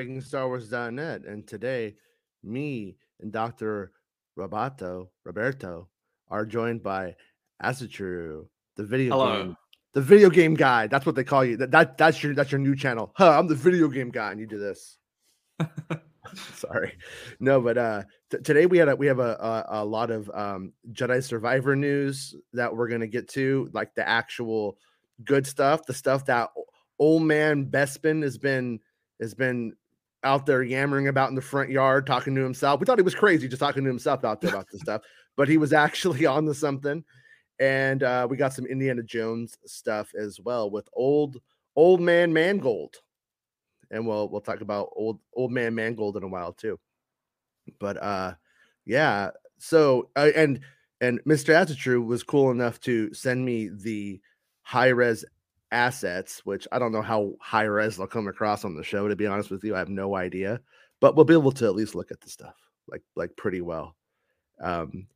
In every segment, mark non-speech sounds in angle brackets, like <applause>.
BreakingStarWars.net, and today, me and Doctor Roberto Roberto are joined by Asatru, the video Hello. game, the video game guy. That's what they call you. That, that that's your that's your new channel. Huh? I'm the video game guy, and you do this. <laughs> <laughs> Sorry, no, but uh, t- today we had a, we have a, a a lot of um Jedi Survivor news that we're gonna get to, like the actual good stuff, the stuff that old man Bespin has been has been out there yammering about in the front yard, talking to himself. We thought he was crazy, just talking to himself out there about this <laughs> stuff, but he was actually <laughs> on to something. And uh, we got some Indiana Jones stuff as well with old old man Mangold and we'll we'll talk about old old man Mangold in a while too. But uh yeah, so uh, and and Mr. Atitru was cool enough to send me the high res assets, which I don't know how high res they'll come across on the show. To be honest with you, I have no idea, but we'll be able to at least look at the stuff like like pretty well. Um,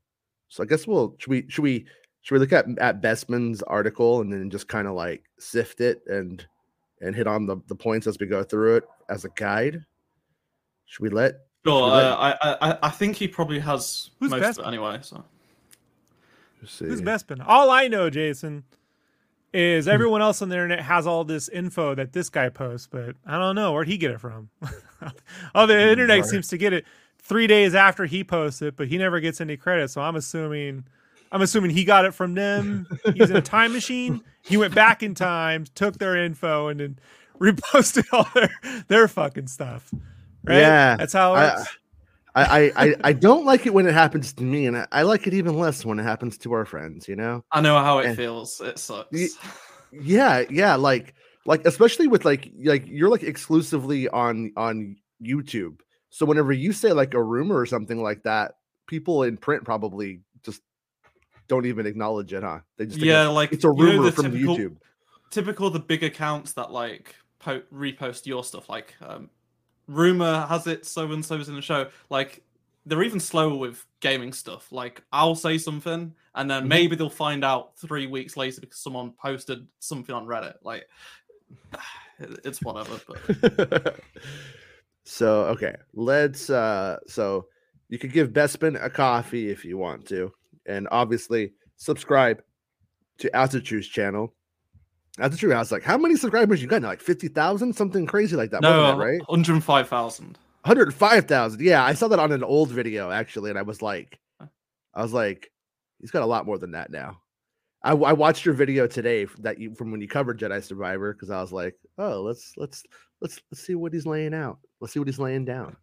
so I guess we'll should we should we should we look at at Bespin's article and then just kind of like sift it and and hit on the, the points as we go through it as a guide? Should we let? Sure. We let- Uh, I, I I think he probably has Who's most best? of it anyway. So let's see. Who's Bespin? All I know, Jason, is hmm. everyone else on the internet has all this info that this guy posts, but I don't know where'd he get it from. <laughs> oh, the hmm, internet Right. seems to get it three days after he posts it, but he never gets any credit. So I'm assuming, I'm assuming he got it from them He's in a time machine. He went back in time, took their info, and then <laughs> reposted all their their fucking stuff. Right? Yeah, that's how it works. I, I, I I don't like it when it happens to me, and I, I like it even less when it happens to our friends. You know? I know how it Eh. feels. It sucks. Ye- Yeah, yeah. Like like especially with like like you're like exclusively on on YouTube. So whenever you say like a rumor or something like that, people in print probably just don't even acknowledge it, huh? They just yeah, like it's a you know rumor from typical, YouTube. Typical the big accounts that like po- repost your stuff. Like um, rumor has it so and so is in the show. Like they're even slower with gaming stuff. Like I'll say something and then Mhm. maybe they'll find out three weeks later because someone posted something on Reddit. Like it- <sighs> it's whatever. But <laughs> so okay, let's uh so you could give Bespin a coffee if you want to, and obviously subscribe to Altitude's channel. Altitude was like how many subscribers you got now? Like fifty thousand, something crazy like that, no, it, right? 105,000. Hundred five thousand. Yeah, I saw that on an old video actually, and I was like, I was like, he's got a lot more than that now. I, I watched your video today that you from when you covered Jedi Survivor because I was like, oh, let's let's let's let's see what he's laying out. Let's see what he's laying down.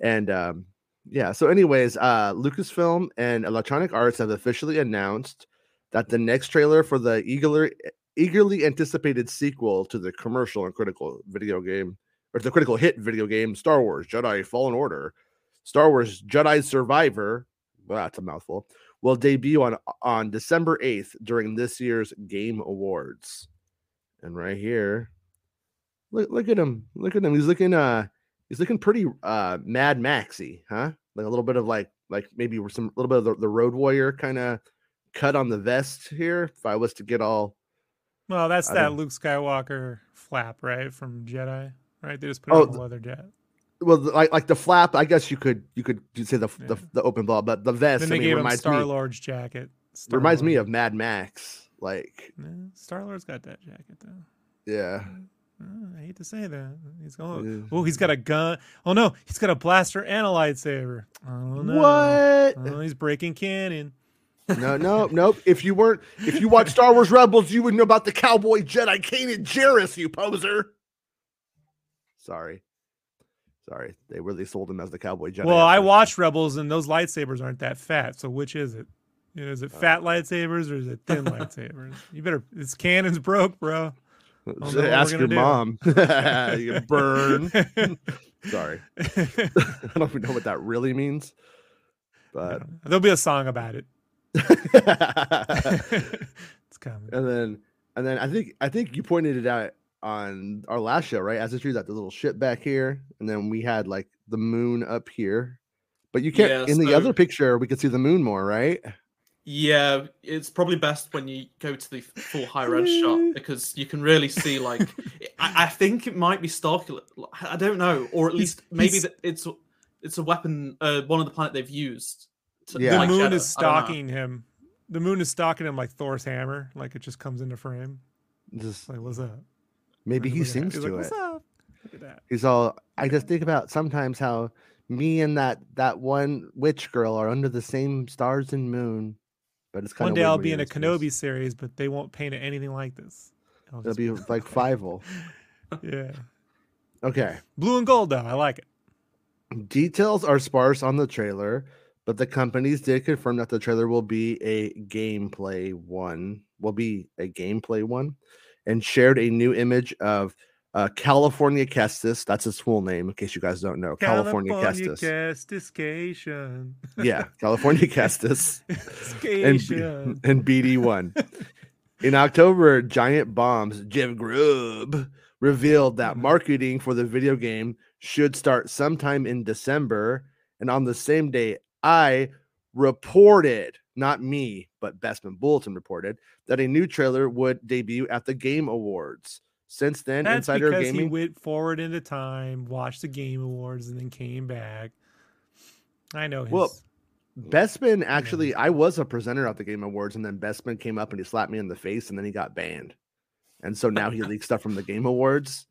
And um, yeah, so anyways, uh, Lucasfilm and Electronic Arts have officially announced that the next trailer for the eagerly eagerly anticipated sequel to the commercial and critical video game or the critical hit video game Star Wars Jedi Fallen Order, Star Wars Jedi Survivor, well, that's a mouthful, will debut on on December 8th during this year's Game Awards. And right here, look look at him. Look at him. He's looking uh he's looking pretty uh Mad Maxy, huh? Like a little bit of like like maybe some little bit of the, the Road Warrior kind of cut on the vest here. If I was to get all Well, that's I that don't- Luke Skywalker flap, right, from Jedi, right? They just put Oh, on a leather jet. well like like the flap, I guess you could you could say the the, Yeah. the open ball, but the vest Then I they mean, gave him reminds Star me Lord's jacket. reminds me of Mad Max. Like Star Lord's got that jacket though. yeah. Uh, I hate to say that. He's going. Yeah. Oh, he's got a gun. Oh no, he's got a blaster and a lightsaber. Oh no. What? Oh, he's breaking canon. No, no, nope. If you weren't, if you watched Star Wars Rebels, you would know about the cowboy Jedi Kanan Jarrus, you poser. Sorry, sorry. They really sold him as the cowboy Jedi. well, I watched Rebels, and those lightsabers aren't that fat. So which is it? You know, Is it fat Uh. lightsabers or is it thin lightsabers? You better. It's cannons broke, bro. <laughs> Ask your <laughs> gonna mom. you burn. <laughs> Sorry, I don't even know what that really means. But There'll be a song about it. And <laughs> it's coming. then and then I think I think you pointed it out on our last show, right? As a tree, that the little ship back here, and then we had like the moon up here. But you can't Yeah, in the other picture we could see the moon more, right? Yeah, it's probably best when you go to the full high res shot <laughs> because you can really see like I, I think it might be Starkiller. I don't know, or at least maybe he's- that it's it's a weapon. Uh, one of the planet they've used. To, Yeah. the like moon is I don't know. stalking him. The moon is stalking him like Thor's hammer. Like it just comes into frame. Just Like, what's up? maybe he Look at that. sings He's to like, it. What's up? Look at that. He's all. I just think about sometimes how me and that that one witch girl are under the same stars and moon, but it's kind of One of day I'll be in a Kenobi series, but they won't paint it anything like this. It'll It'll just be like <laughs> Fivel. yeah, Okay. blue and gold though. I like it. Details are sparse on the trailer, but the companies did confirm that the trailer will be a gameplay one, will be a gameplay one, and shared a new image of uh, California Kestis. That's his full name, in case you guys don't know. California, Kestis. Kestis. yeah, California <laughs> Kestis. and, <laughs> and BD1. In October, Giant Bombs, Jim Grubb revealed that Mhm. marketing for the video game should start sometime in December. And on the same day, I reported, not me, but Bespin Bulletin reported, that a new trailer would debut at the Game Awards. Since then, That's Insider because he Gaming. went forward into time, watched the Game Awards, and then came back. I know his. Well, Bespin actually, I was a presenter at the Game Awards, and then Bespin came up and he slapped me in the face, and then he got banned. And so now he <laughs> leaks stuff from the Game Awards.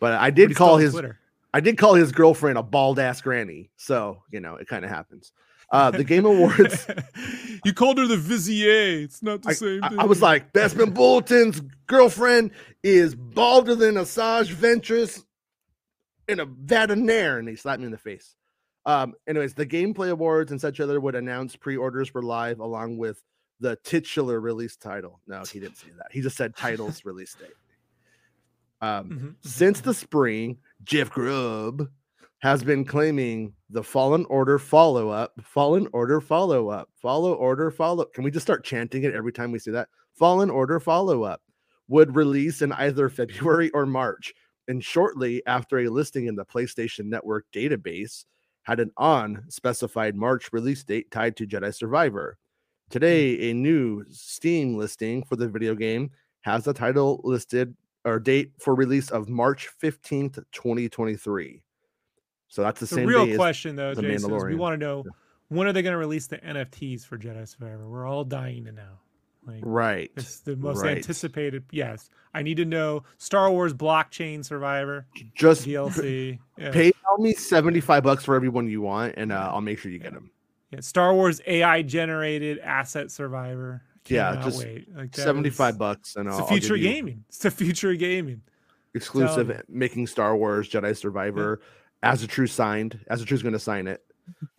But I did call his Twitter. I did call his girlfriend a bald ass granny. So you know it kind of happens. Uh, the Game Awards. <laughs> you called her the Vizier. It's not the I, same I- thing. I was like, Bespin Bulletin's girlfriend is balder than Asajj Ventress in a veterinarian. And he slapped me in the face. Um, anyways, the gameplay awards and such other would announce pre-orders were live along with the titular release title. No, he didn't say that. He just said titles <laughs> release date. Um, Mhm, mhm, since the spring, Jeff Grubb has been claiming the Fallen Order follow up, Fallen Order follow up, follow order follow. Can we just start chanting it every time we see that? Fallen Order follow up would release in either February or March. And shortly after a listing in the PlayStation Network database had an on specified March release date tied to Jedi Survivor. Today, a new Steam listing for the video game has the title listed or date for release of March 15th, 2023. So that's the the same real question though, Jason, is we want to know when are they going to release the NFTs for Jedi Survivor? We're all dying to know. Like, right. it's the most right. anticipated. Yes, I need to know Star Wars Blockchain Survivor Just DLC. Yeah. pay me 75 bucks for everyone you want and uh, I'll make sure you get them. yeah, Star Wars AI generated asset Survivor. Yeah, just wait. Like, 75 is- bucks and It's I'll, the future gaming. It's the future of gaming. exclusive me. making Star Wars Jedi Survivor as a true signed as a true's going to sign it.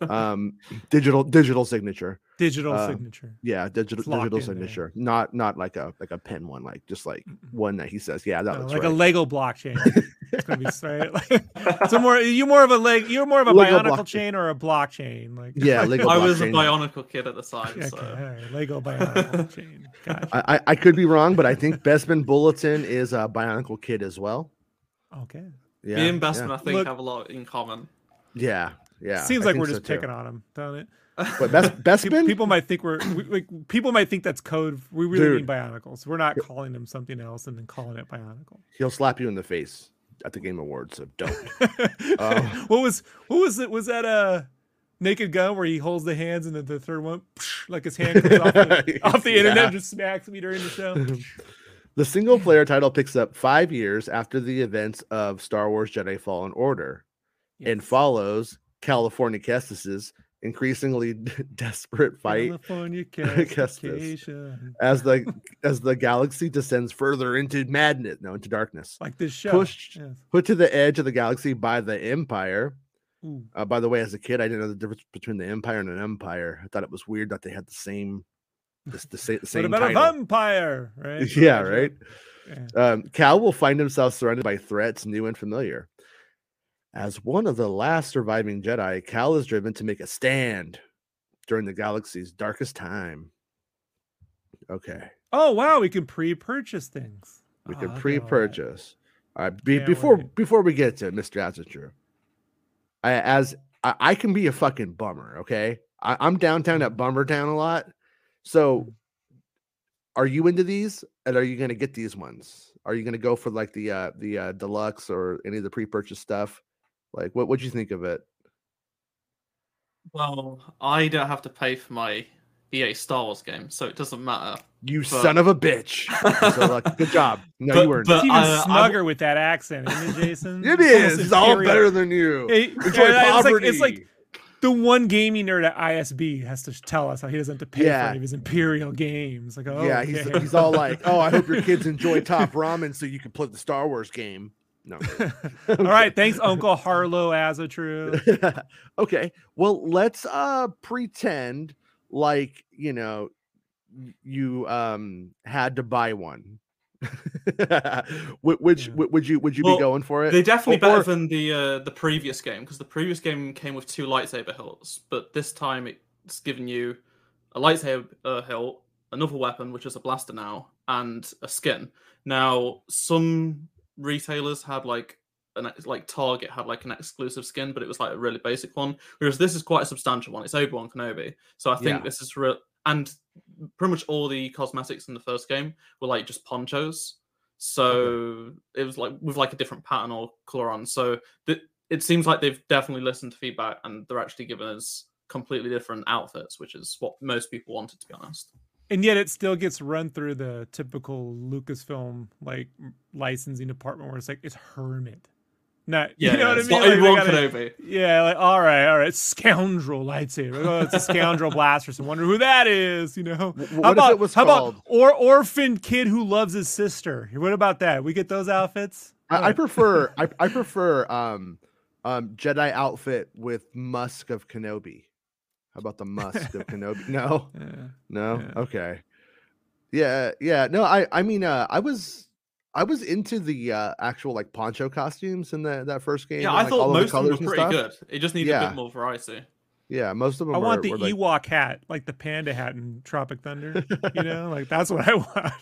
<laughs> Um digital digital signature. Digital Uh, signature. Yeah, digital digital in there. signature. Not not like a like a pen one, like just like one that he says, yeah, that No, like right. a Lego blockchain. <laughs> it's gonna be straight. <laughs> Like, so more you more of a leg you're more of a Lego bionicle blockchain. chain or a blockchain. Like Yeah, <laughs> Lego I was a blockchain. Bionicle kid at the time, Okay, so all right. Lego <laughs> bionicle chain. Gotcha. I, I, I could be wrong, but I think Bespin Bulletin is a Bionicle Kid as well. Okay. me Yeah, and Bespin, I think, Look- have a lot in common. Yeah, yeah. Seems I like we're so just too. picking on him, don't it? But Best, Pe- Bespin, People might think we're we, like people might think that's code. We really Dude. mean bionicles. We're not calling them something else and then calling it bionicle. he'll slap you in the face at the Game Awards, so don't. Oh. <laughs> <laughs> what was what was it? Was that a Naked Gun where he holds the hands and then the third one, like his hand comes off the, <laughs> off the internet Yeah. and just smacks me during the show? the single player title picks up five years after the events of Star Wars Jedi Fallen Order and follows California Kestis's increasingly <laughs> desperate fight Kestis. <laughs> Calification. as the <laughs> as the galaxy descends further into madness, no, into darkness. Like this show. Pushed- Yes. Put to the edge of the galaxy by the Empire. Uh, by the way, as a kid, I didn't know the difference between the Empire and an Empire. I thought it was weird that they had the same, the, the, sa- the What same about a vampire? Right? Yeah, right. Yeah. Um, Cal will find himself surrounded by threats new and familiar. As one of the last surviving Jedi, Cal is driven to make a stand during the galaxy's darkest time. Okay, Oh wow, we can pre-purchase things. we Oh, can look at all that. pre-purchase. All right, be, before wait. before we get to Mr. Azature, I as I, I can be a fucking bummer. Okay, I, I'm downtown at Bummertown a lot, so are you into these and are you going to get these ones Are you gonna go for like the uh the uh deluxe or any of the pre-purchase stuff? Like, what what'd you think of it? Well, I don't have to pay for my EA Star Wars game, so it doesn't matter. You But- son of a bitch! <laughs> so, like, good job. No, But- you weren't. but- It's even I- I- smugger with that accent, isn't it, Jason? It's It's all better than you. Hey, Enjoy yeah, it's like- it's like the one gaming nerd at ISB has to tell us how he doesn't have to pay Yeah. for any of his Imperial games. Like, oh, yeah, he's he's all like, <laughs> "Oh, I hope your kids enjoy Top Ramen, so you can play the Star Wars game." No. <laughs> <laughs> all right. Thanks, Uncle Harlow Azatru. <laughs> okay. Well, let's uh pretend like, you know, you um had to buy one. Which Yeah. would you would you Well, be going for it? They're definitely Or- better than the uh, the previous game because the previous game came with two lightsaber hilts, but this time it's given you a lightsaber uh, hilt, another weapon which is a blaster now, and a skin. Now some retailers had like an like Target had like an exclusive skin, but it was like a really basic one. Whereas this is quite a substantial one. It's Obi Wan Kenobi, so I think Yeah. this is real. And pretty much all the cosmetics in the first game were like just ponchos. So it was like with like a different pattern or color on. So th- it seems like they've definitely listened to feedback and they're actually giving us completely different outfits, which is what most people wanted, to be honest. And yet it still gets run through the typical Lucasfilm like licensing department where it's like it's Hermit. Not Yeah, you know yeah, what I mean? not Like, gotta- Yeah, like all right, all right, scoundrel lightsaber. Oh, it's a scoundrel <laughs> blaster. So wonder who that is. You know, Wh- how about it was how called? about or orphan kid who loves his sister? What about that? We get those outfits. I, I prefer <laughs> I, I prefer um um Jedi outfit with Musk of Kenobi. How about the Musk of <laughs> Kenobi? No. Yeah. No. Yeah. Okay. Yeah, yeah. No, I I mean uh I was I was into the uh actual like poncho costumes in the that first game. Yeah, and, I like, thought all the most of them were pretty stuff. good. It just needed a Yeah. bit more variety. Yeah, most of them I were, want the were, like, Ewok hat, like the panda hat in Tropic Thunder. You <laughs> know, like that's what I <laughs> want.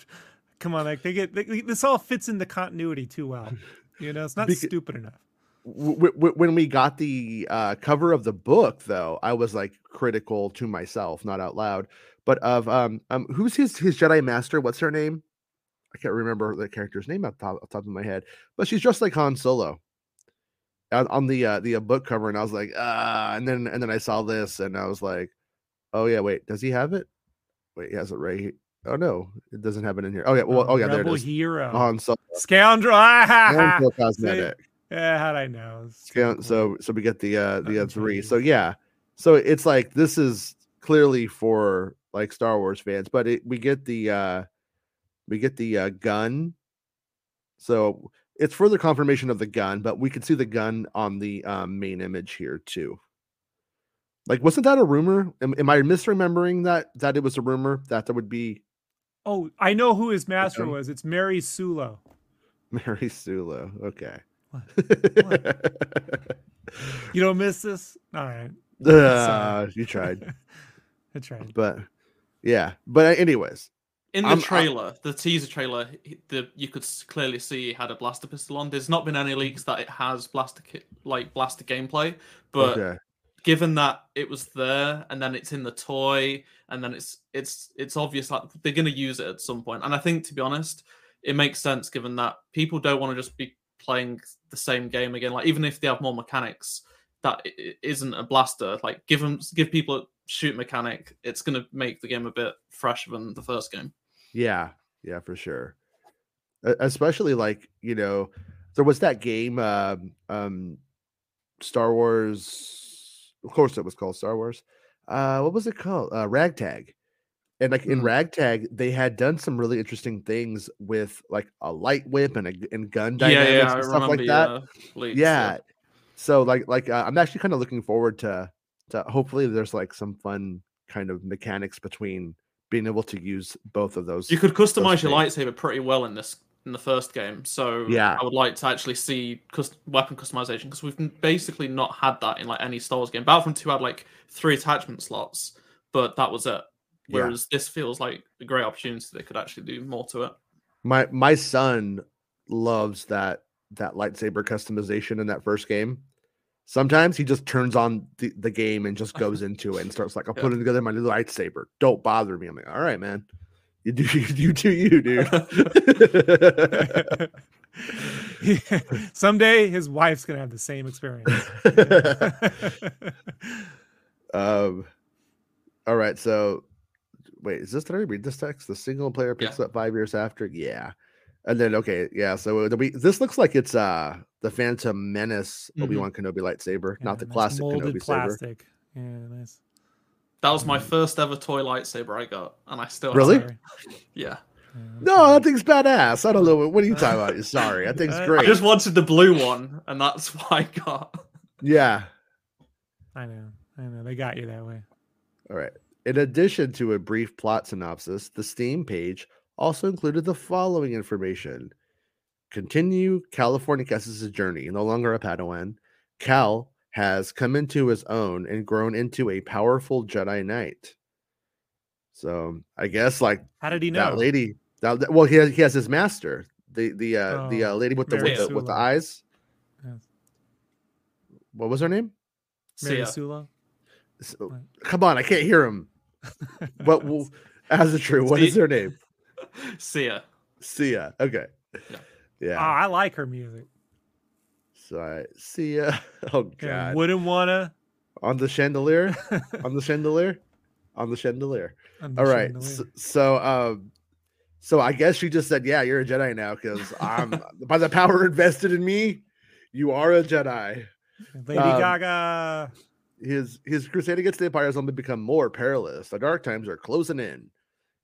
Come on, like they get they, this all fits in the continuity too well. You know, it's not Beca- stupid enough. W- w- when we got the uh, cover of the book, though, I was like critical to myself, not out loud, but of um, um who's his his Jedi master? What's her name? I can't remember the character's name off the top, off the top of my head, but she's just like Han Solo on, on the uh, the uh, book cover, and I was like, ah, and then and then I saw this, and I was like, oh yeah, wait, does he have it? Wait, he has it right. here. Oh no, it doesn't have it in here. Oh yeah, well, oh yeah, there it Rebel hero, Han Solo, scoundrel. Ah, ha, Han ha. Solo cosmetic. Yeah, how'd I know? So so we get the uh the uh, three. so yeah so it's like this is clearly for like star wars fans but it, we get the uh we get the uh gun so it's further confirmation of the gun but we can see the gun on the um, main image here too like wasn't that a rumor am, am i misremembering that that it was a rumor that there would be oh, I know who his master was. It's Mary Sulo. <laughs> mary sulo okay You don't miss this. All right, uh, <laughs> you tried <laughs> That's right. but yeah but anyways In the I'm- I- trailer, the teaser trailer, the you could clearly see it had a blaster pistol on. There's not been any leaks that it has blaster like blaster gameplay, but okay given that it was there and then it's in the toy and then it's it's it's obvious that they're going to use it at some point. point and i think to be honest it makes sense given that people don't want to just be playing the same game again like even if they have more mechanics that isn't a blaster like give them give people a shoot mechanic it's to make the game a bit fresher than the first game Yeah, yeah, for sure. Especially like you know, there was that game, um, um, Star Wars. Of course, it was called Star Wars. Uh, what was it called? Uh, Ragtag. And like in Mhm. Ragtag, they had done some really interesting things with like a light whip and a and gun yeah dynamics yeah i and stuff like that. uh, leaks, yeah. So like like uh, I'm actually kind of looking forward to to hopefully there's like some fun kind of mechanics between being able to use both of those. You could customize your lightsaber pretty well in this in the first game. So Yeah. I would like to actually see cus- weapon customization because we've basically not had that in like any Star Wars game. Battlefront 2 had like three attachment slots, but that was it. Yeah. Whereas this feels like a great opportunity they could actually do more to it. my my son loves that that lightsaber customization in that first game. Sometimes he just turns on the, the game and just <laughs> goes into it and starts like, I'm Yeah. putting together my new lightsaber. Don't bother me. I'm like, all right, man. You do <laughs> you do you, dude. <laughs> Someday his wife's gonna have the same experience. um. All right. So, wait, is this? Did I read this text? The single player picks up five years after. Yeah. And then okay, yeah. So we, this looks like it's uh the Phantom Menace Mhm. Obi Wan Kenobi lightsaber, Yeah, not the nice classic molded Kenobi saber. plastic. Yeah, nice. That was my Mm. first ever toy lightsaber I got, and I still Really? <laughs> Yeah. Yeah, No, that thing's badass. I don't know. What are you talking about? <laughs> Sorry, that thing's great. I just wanted the blue one, and that's <laughs> what I got. Yeah. I know. I know. They got you that way. All right. In addition to a brief plot synopsis, the Steam page also included the following information. Continue California Kestis' journey, no longer a Padawan. Cal has come into his own and grown into a powerful Jedi Knight. So I guess like How did he know? that lady, that, that- well, he has, he has his master, the the uh, the uh, Oh, lady with the, Mary with the with the eyes. Yes. What was her name? See Mary. Sula. S- What? Come on, I can't hear him. <laughs> But well, as a true, what is See- her name? See ya. Sia. Okay. Yeah. Yeah. Oh, I like her music. So I see ya. <laughs> Oh Yeah, god. wouldn't wanna. On the chandelier? <laughs> On the chandelier? On the chandelier. on the All right. chandelier. So, so um so I guess she just said, Yeah, you're a Jedi now, because I'm by the power invested in me, you are a Jedi. Lady um, Gaga. His his crusade against the Empire has only become more perilous. The dark times are closing in.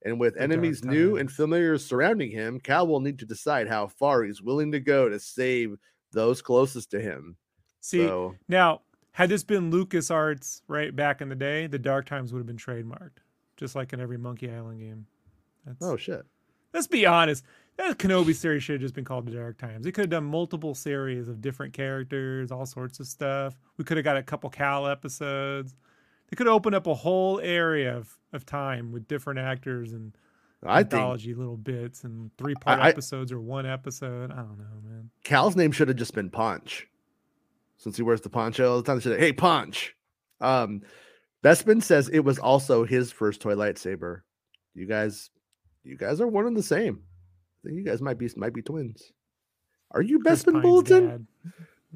And with The enemies new and familiar surrounding him, Cal will need to decide how far he's willing to go to save those closest to him. See, so now, had this been Lucas Arts right back in the day, the Dark Times would have been trademarked, just like in every Monkey Island game. That's, oh shit. let's be honest. That Kenobi series should have just been called the Dark Times. It could have done multiple series of different characters, all sorts of stuff. We could have got a couple Cal episodes. They could opened up a whole area of, of time with different actors and I think anthology little bits and three part episodes or one episode. I don't know, man. Cal's name should have just been Punch. Since he wears the poncho all the time, they should have, hey Punch. Um Bespin says it was also his first toy lightsaber. You guys, you guys are one and the same. I think you guys might be might be twins. Are you Chris Bespin Pine's Bulletin? dad.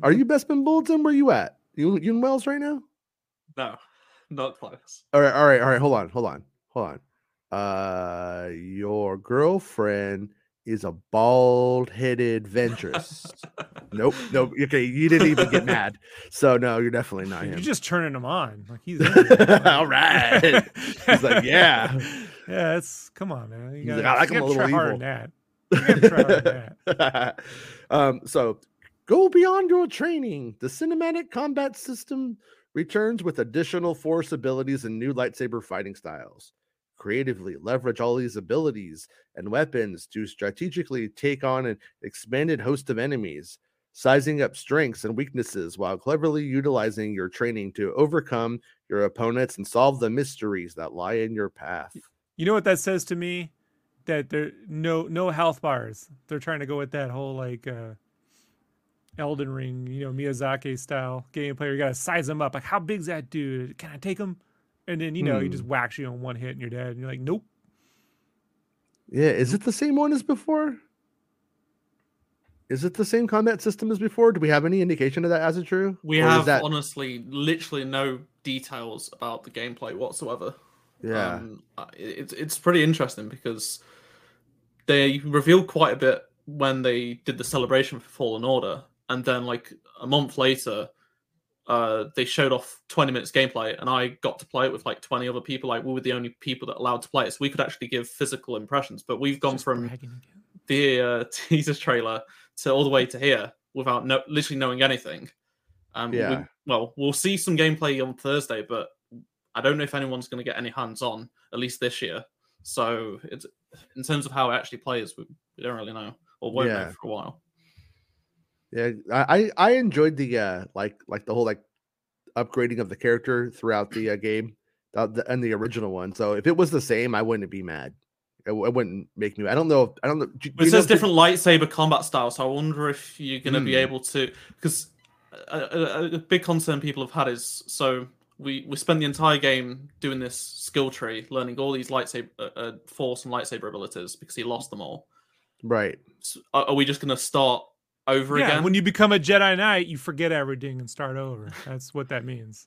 Are you Bespin Bulletin? Where are you at? You you in Wells right now? No, not close. All right, all right, all right. Hold on, hold on, hold on. Uh, your girlfriend is a bald-headed ventress. <laughs> nope, nope. Okay, you didn't even get mad. So no, you're definitely not him. You're just turning him on. Like he's. <laughs> All right. He's like, <laughs> yeah. yeah. It's come on, man. You He's gotta, like, I like you him a little evil. than that. You gotta try harder than that. <laughs> um, so go beyond your training. The cinematic combat system returns with additional force abilities and new lightsaber fighting styles. Creatively leverage all these abilities and weapons to strategically take on an expanded host of enemies, sizing up strengths and weaknesses while cleverly utilizing your training to overcome your opponents and solve the mysteries that lie in your path. You know what that says to me? That there no no health bars. They're trying to go with that whole like uh Elden Ring, you know, Miyazaki style gameplay. You gotta size them up. Like, how big's that dude? Can I take him? And then you know he Hmm. just whacks you on one hit and you're dead. And you're like, nope. Yeah, is it the same one as before? Is it the same combat system as before? Do we have any indication of that as it true? We Or have that honestly literally no details about the gameplay whatsoever. yeah. Um, it's it's pretty interesting because they revealed quite a bit when they did the celebration for Fallen Order, and then like a month later, uh, they showed off 20 minutes gameplay, and I got to play it with like 20 other people. Like we were the only people that allowed to play it, so we could actually give physical impressions. But we've gone Just from the uh, <laughs> teaser trailer to all the way to here without no, literally knowing anything. Um, we- Yeah. well, we'll see some gameplay on Thursday, but I don't know if anyone's going to get any hands on, at least this year. So it's in terms of how it actually plays, we, we don't really know, or won't Yeah. know for a while. Yeah, I I enjoyed the uh like like the whole like upgrading of the character throughout the uh, game uh, the, and the original one. So if it was the same, I wouldn't be mad. It, it wouldn't make me. I don't know. If, I don't know. do- do it says different lightsaber combat styles, so I wonder if you're going to be Hmm. able to. Because a, a, a big concern people have had is so we we spend the entire game doing this skill tree, learning all these lightsaber uh, uh, force and lightsaber abilities because he lost them all. Right. So, are, are we just gonna start over yeah, again? when you become a Jedi Knight, you forget everything and start over. That's what that means.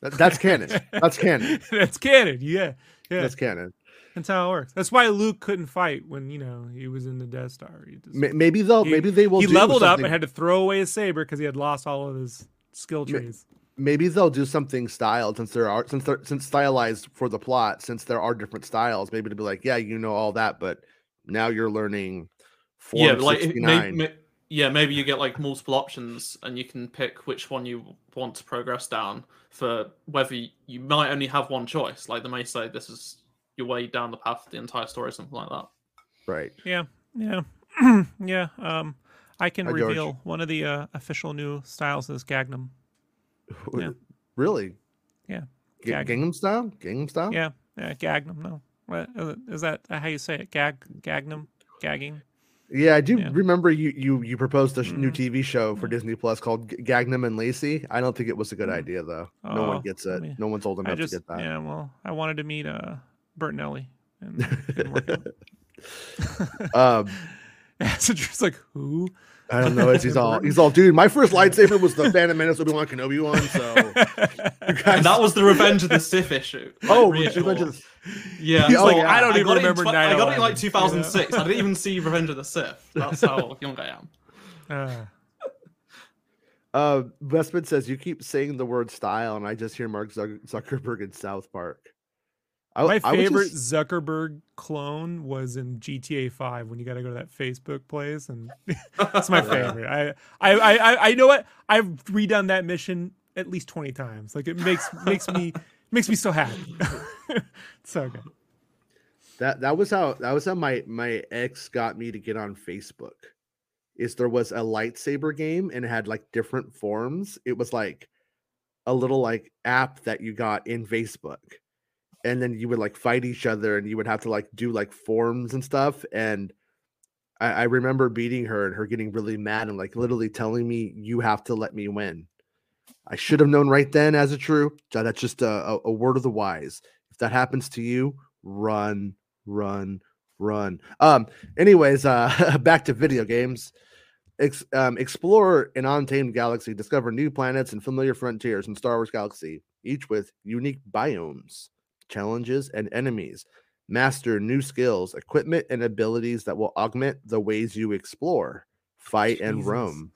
That, that's canon. That's canon. <laughs> That's canon. Yeah, yeah. That's canon. That's how it works. That's why Luke couldn't fight when you know he was in the Death Star. He, just, Maybe they'll. he- maybe they will. he do leveled up and had to throw away his saber because he had lost all of his skill trees. Maybe they'll do something styled since there are since they're since stylized for the plot since there are different styles maybe to be like yeah you know all that but now you're learning form yeah, like if- 69 may, may, yeah, maybe you get like multiple options and you can pick which one you want to progress down for whether you, you might only have one choice. Like they may say this is your way down the path of the entire story, something like that. right Yeah, yeah, <clears throat> yeah. Um, I can Hi, George. reveal one of the uh, official new styles is Gagnum. Yeah. <laughs> really Yeah. G- Gag- Gangnam style Gangnam style Yeah, yeah, Gagnum. No, what is it- is that how you say it? Gag, Gagnum, gagging. yeah I do Yeah. remember you you you proposed a sh- new. TV show for Mhm. Disney Plus called G- Gagnam and Lacey I don't think it was a good Mm. idea though no one gets it no one's old enough just to get that yeah. Well, I wanted to meet uh Bert and Ellie, and it didn't work out. <laughs> um <laughs> so Drew's like, who? I don't know it's, he's all he's all dude my first lightsaber was the Phantom Menace Obi Wan Kenobi one so guys And that was the Revenge of the Sith issue. like, oh reissue. Revenge of the- Yeah, Oh, so yeah. I don't even got it in remember tw- I got it in like 9/11, you know? 2006. I didn't even see Revenge of the Sith. That's how <laughs> young I am. <laughs> Uh, Uh, Bespin says you keep saying the word style, and I just hear Mark Zuck- Zuckerberg in South Park. I, my I favorite just- Zuckerberg clone was in GTA Five when you got to go to that Facebook place, and <laughs> that's my <laughs> favorite. I, I, I, I- I know what I've redone that mission at least twenty times. Like it makes makes me <laughs> makes me so happy. so good. that that was how that was how my my ex got me to get on Facebook. Is there was a lightsaber game and it had like different forms. It was like a little like app that you got in Facebook. And then you would like fight each other and you would have to like do like forms and stuff. And I, I remember beating her and her getting really mad and like literally telling me, you have to let me win. I should have known right then as a true. That's just a, a, word of the wise. If that happens to you, run, run, run. Um, anyways, uh <laughs> back to video games. Ex- um, explore an untamed galaxy, discover new planets and familiar frontiers in Star Wars Galaxy, each with unique biomes, challenges, and enemies. Master new skills, equipment, and abilities that will augment the ways you explore, fight, and roam.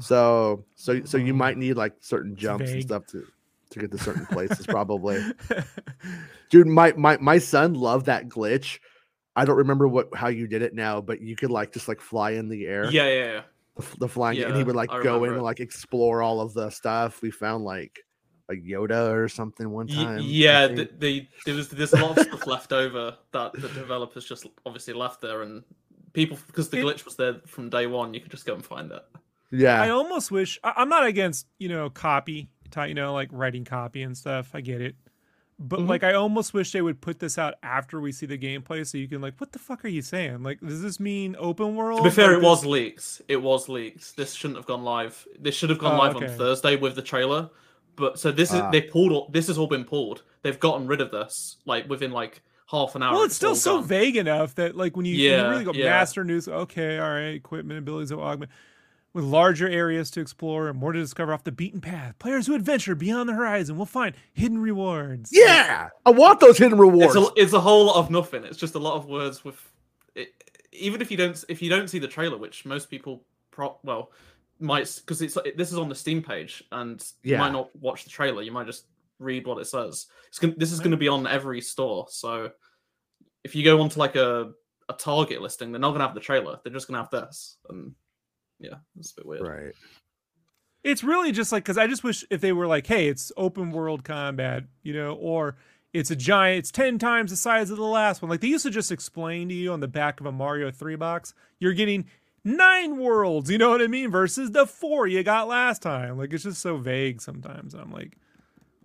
So, so, so you might need like certain jumps and stuff to to get to certain places, <laughs> probably. <laughs> Dude, my my my son loved that glitch. I don't remember what how you did it now, but you could like just like fly in the air, Yeah, yeah, yeah. the, the flying, and he would like I go in remember and like explore all of the stuff. We found like a Yoda or something one time. I yeah, think. th- they, there was there's a lot of stuff left over that the developers just obviously left there, and people because the glitch was there from day one, you could just go and find it. yeah, I almost wish I, I'm not against you know copy, you know like writing copy and stuff. I get it, but Mhm. like I almost wish they would put this out after we see the gameplay, so you can like, what the fuck are you saying? Like, does this mean open world? To be fair, it this- was leaks. It was leaks. This shouldn't have gone live. This should have gone Oh, live okay. on Thursday with the trailer. But so this is Ah. they pulled. all This has all been pulled. They've gotten rid of this like within like half an hour. Well, it's still so gone. vague enough that like when you, when you really go yeah. master news, okay, all right, equipment abilities will augment with larger areas to explore and more to discover off the beaten path. Players who adventure beyond the horizon will find hidden rewards. yeah. I want those hidden rewards. It's a, it's a whole lot of nothing. It's just a lot of words with. It, even if you don't if you don't see the trailer, which most people pro well might because it's this is on the Steam page and you might not watch the trailer. You might just read what it says. It's gonna, this is going to be on every store. So if you go onto like a a Target listing, they're not going to have the trailer. They're just going to have this. And yeah, it's a bit weird. right. It's really just like because I just wish if they were like, hey, it's open world combat, you know, or it's a giant, it's ten times the size of the last one. Like they used to just explain to you on the back of a Mario three box, you're getting nine worlds, you know what I mean, versus the four you got last time. Like it's just so vague sometimes. I'm like,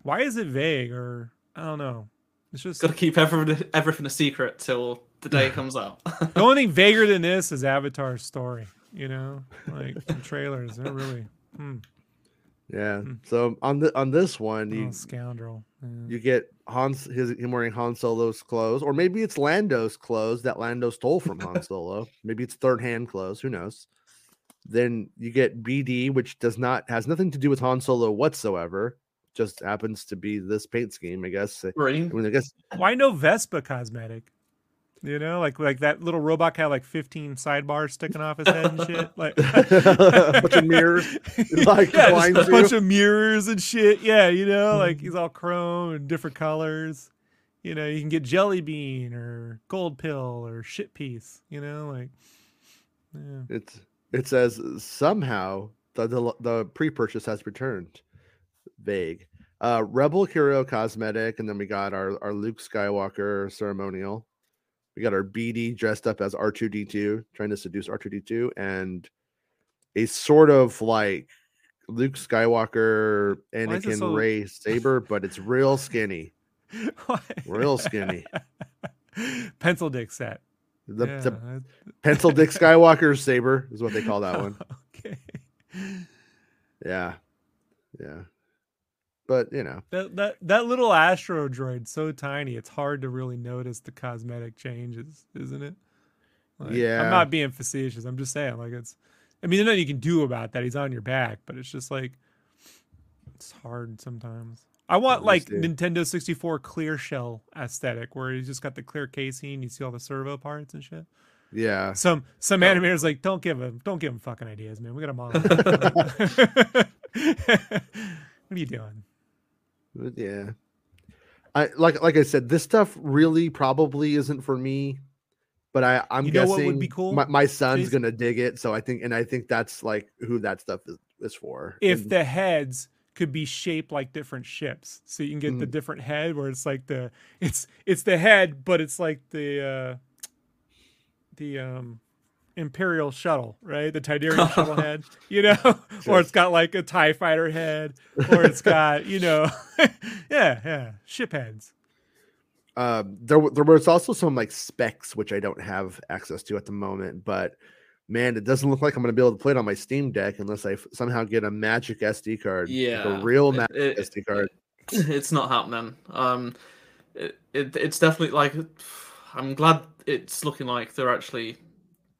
why is it vague? Or I don't know. It's just Got to keep everything everything a secret till the day it comes out. <laughs> the only thing <laughs> vaguer than this is Avatar's story. You know, like the trailers. They're really. Hmm. Yeah. Hmm. So on the on this one, you scoundrel. Yeah. you get Hans his him wearing Han Solo's clothes, or maybe it's Lando's clothes that Lando stole from Han <laughs> Solo. Maybe it's third hand clothes. Who knows? Then you get BD, which does not has nothing to do with Han Solo whatsoever. Just happens to be this paint scheme, I guess. I mean, I guess Why no Vespa cosmetic? You know, like like that little robot had like 15 sidebars sticking off his head and shit. <laughs> Like A bunch of mirrors, <laughs> like, yeah, a you. bunch of mirrors and shit. Yeah, you know, like Mm-hmm. he's all chrome and different colors. You know, you can get jelly bean or gold pill or shit piece. You know, like yeah. It's it says somehow the the, the pre-purchase has returned. Vague. Uh Rebel Hero cosmetic, and then we got our, our Luke Skywalker ceremonial. We got our BD dressed up as R2D2, trying to seduce R2D2, and a sort of like Luke Skywalker, Anakin so- Ray saber, <laughs> but it's real skinny. Real skinny. <laughs> Pencil dick set. The, Yeah, the <laughs> pencil dick Skywalker saber is what they call that one. okay. Yeah. Yeah. But you know, That that that little astro droid so tiny, it's hard to really notice the cosmetic changes, isn't it? Like, Yeah. I'm not being facetious. I'm just saying, like it's. I mean, there's nothing you can do about that. He's on your back, but it's just like it's hard sometimes. I want like. Nintendo 64 clear shell aesthetic, where he's just got the clear casing, you see all the servo parts and shit. yeah. Some some Oh. animators like don't give him don't give him fucking ideas, man. We got a model. <laughs> <laughs> what are you doing? But yeah. I like like I said, this stuff really probably isn't for me. But I, I'm You know guessing what would be cool, my, my son's gonna dig it. So I think and I think that's like who that stuff is, is for. if And- the heads could be shaped like different ships so you can get the Mhm. different head where it's like the it's it's the head but it's like the uh the um imperial shuttle right the Tydirium <laughs> shuttle head you know Sure. <laughs> or it's got like a tie fighter head or it's got you know <laughs> yeah yeah ship heads um there there was also some like specs which I don't have access to at the moment, but man, it doesn't look like I'm gonna be able to play it on my Steam Deck unless I f- somehow get a magic SD card. like Yeah, a real it- magic it- SD card. it's not happening. Um, it, it it's definitely like <sighs> I'm glad it's looking like they're actually.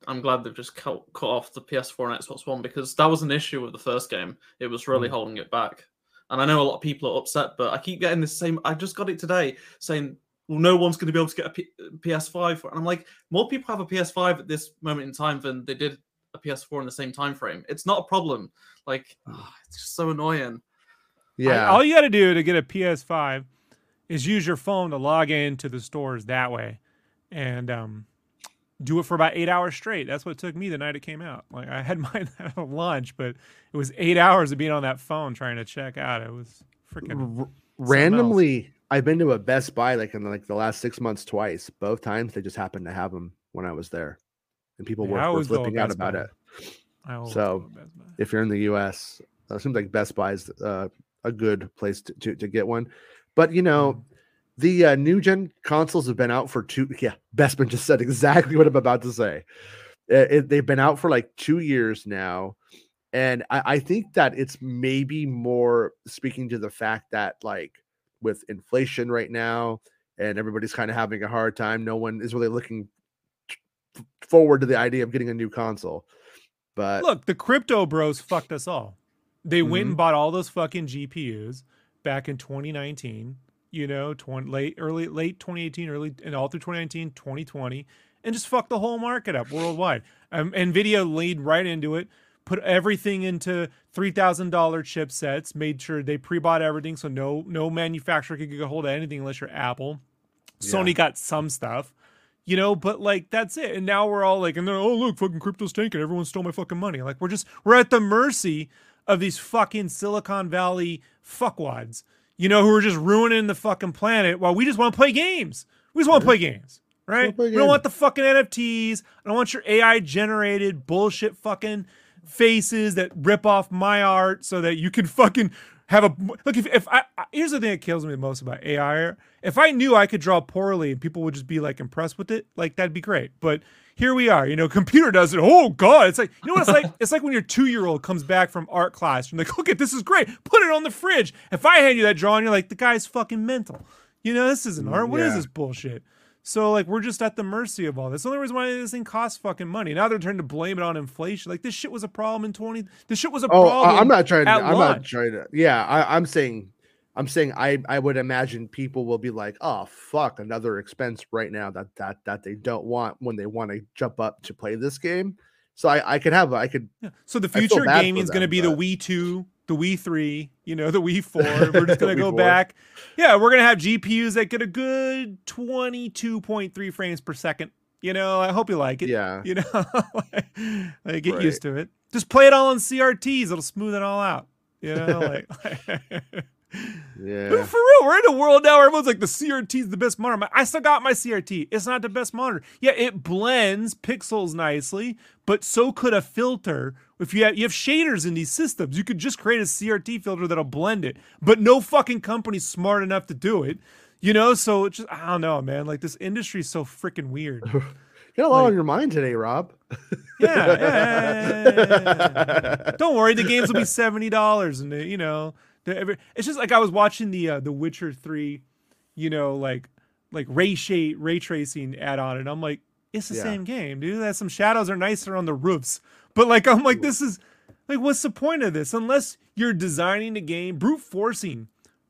I'm glad they've just cut, cut off the PS4 and Xbox One because that was an issue with the first game. It was really Mm. holding it back, and I know a lot of people are upset, but I keep getting the same. I just got it today saying, "Well, no one's going to be able to get a P- PS5," for, and I'm like, more people have a PS5 at this moment in time than they did a PS4 in the same time frame. It's not a problem. Like, ah, <sighs> <sighs> it's just so annoying. I- Yeah. all you got to do to get a ps5 is use your phone to log into the stores that way and um do it for about eight hours straight. That's what it took me the night it came out. Like i had <laughs> mine at lunch but it was eight hours of being on that phone trying to check out. It was freaking R- randomly i've been to a best buy like in like the last six months twice. Both times they just happened to have them when i was there. And people Yeah, were, were flipping out about Buy. it. I So, go to Best Buy. if you're in the us uh, it seems like best buy is uh, a good place to, to, to get one. But you know Mm-hmm. The uh, new gen consoles have been out for two yeah Bespin just said exactly what i'm about to say Uh, it, they've been out for like two years now and I, I think that it's maybe more speaking to the fact that like with inflation right now and everybody's kind of having a hard time no one is really looking forward to the idea of getting a new console but look the crypto bros fucked us all they went Mhm. and bought all those fucking gpus back in 2019 you know 20 late early late 2018 early and all through 2019 2020 and just fucked the whole market up worldwide. Um, nvidia lead right into it put everything into $3000 chipsets made sure they pre-bought everything so no no manufacturer could get a hold of anything unless you're apple. Sony got some stuff you know but like that's it. And now we're all like and they're oh look fucking crypto's tanking. Everyone stole my fucking money. Like we're just we're at the mercy of these fucking silicon valley fuckwads you know who are just ruining the fucking planet while we just want to play games. We just want to play games right? Play we don't want the fucking nfts i don't want your ai generated bullshit fucking faces that rip off my art so that you can <laughs> fucking have a look. If, if I here's the thing that kills me the most about AI. If I knew I could draw poorly and people would just be like impressed with it, like that'd be great. But here we are. You know, <laughs> computer does it. Oh God, it's like you know what it's like. <laughs> it's like when your two year old comes back from art class and like, look at this is great. Put it on the fridge. If I hand you that drawing, you're like, the guy's fucking mental. You know, this isn't mm, art. What is Yeah. this bullshit? So like we're just at the mercy of all this. The only reason why this thing costs fucking money. Now they're trying to blame it on inflation. Like this shit was a problem in twenty. This shit was a Oh, problem. I'm not trying to. I'm not trying to. Yeah, I, I'm saying, I'm saying, I I would imagine people will be like, oh fuck, another expense right now that that that they don't want when they want to jump up to play this game. So I I could have I could Yeah. So the future gaming is going to be the Wii two, the Wii three, you know, the Wii four. We're just <laughs> going to go 4. back. Yeah, we're going to have GPUs that get a good twenty two point three frames per second. You know, I hope you like it. yeah. You know, like, <laughs> like, get Right. used to it. Just play it all on CRTs. It'll smooth it all out. You know, <laughs> like. Yeah. But for real, we're in a world now where everyone's like the CRT is the best monitor. I still got my CRT. It's not the best monitor. Yeah, it blends pixels nicely, but so could a filter. If you have you have shaders in these systems, you could just create a CRT filter that'll blend it. But no fucking company's smart enough to do it. You know, so it's just I don't know, man. Like this industry is so freaking weird. <laughs> You got a lot like- on your mind today, Rob. Yeah, yeah, yeah, yeah. <laughs> Don't worry, the games will be seventy dollars, and you know, every, it's just like I was watching the uh, the Witcher three, you know, like like ray shade ray tracing add on, and I'm like, it's the Yeah. same game, dude. That some shadows are nicer on the roofs, but like I'm like, this is like, what's the point of this? Unless you're designing a game, brute forcing,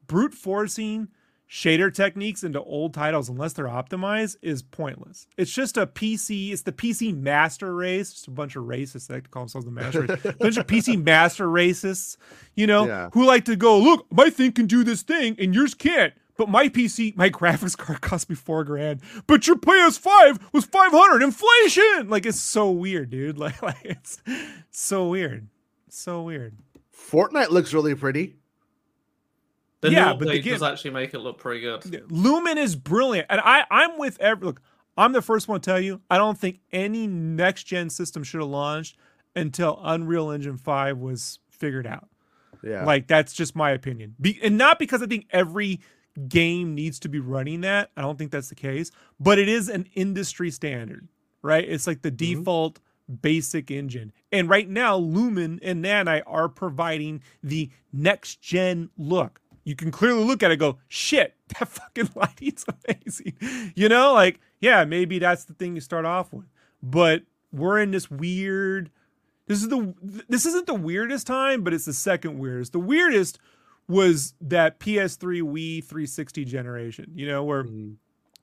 brute forcing shader techniques into old titles unless they're optimized is pointless. It's just a PC, it's the PC master race, just a bunch of racists that like to call themselves the master race. a <laughs> bunch of PC master racists, you know, Yeah. who like to go, look, my thing can do this thing and yours can't. But my PC, my graphics card <laughs> cost me four grand. But your PS5 was 500 inflation. Like it's so weird, dude. <laughs> Like, like it's so weird. So weird. Fortnite looks really pretty. The Yeah, new but the update does actually make it look pretty good. Lumen is brilliant, and I I'm with every look. I'm the first one to tell you I don't think any next gen system should have launched until Unreal Engine Five was figured out. Yeah. Like that's just my opinion, Be, and not because I think every game needs to be running that. I don't think that's the case, but it is an industry standard, right? It's like the mm-hmm. default basic engine. And right now, Lumen and Nanite are providing the next gen look. You can clearly look at it and go, shit, <laughs> that fucking lighting's amazing. You know, like, yeah, maybe that's the thing you start off with. But we're in this weird this is the this isn't the weirdest time, but it's the second weirdest. The weirdest was that PS3 Wii 360 generation, you know, where Mhm.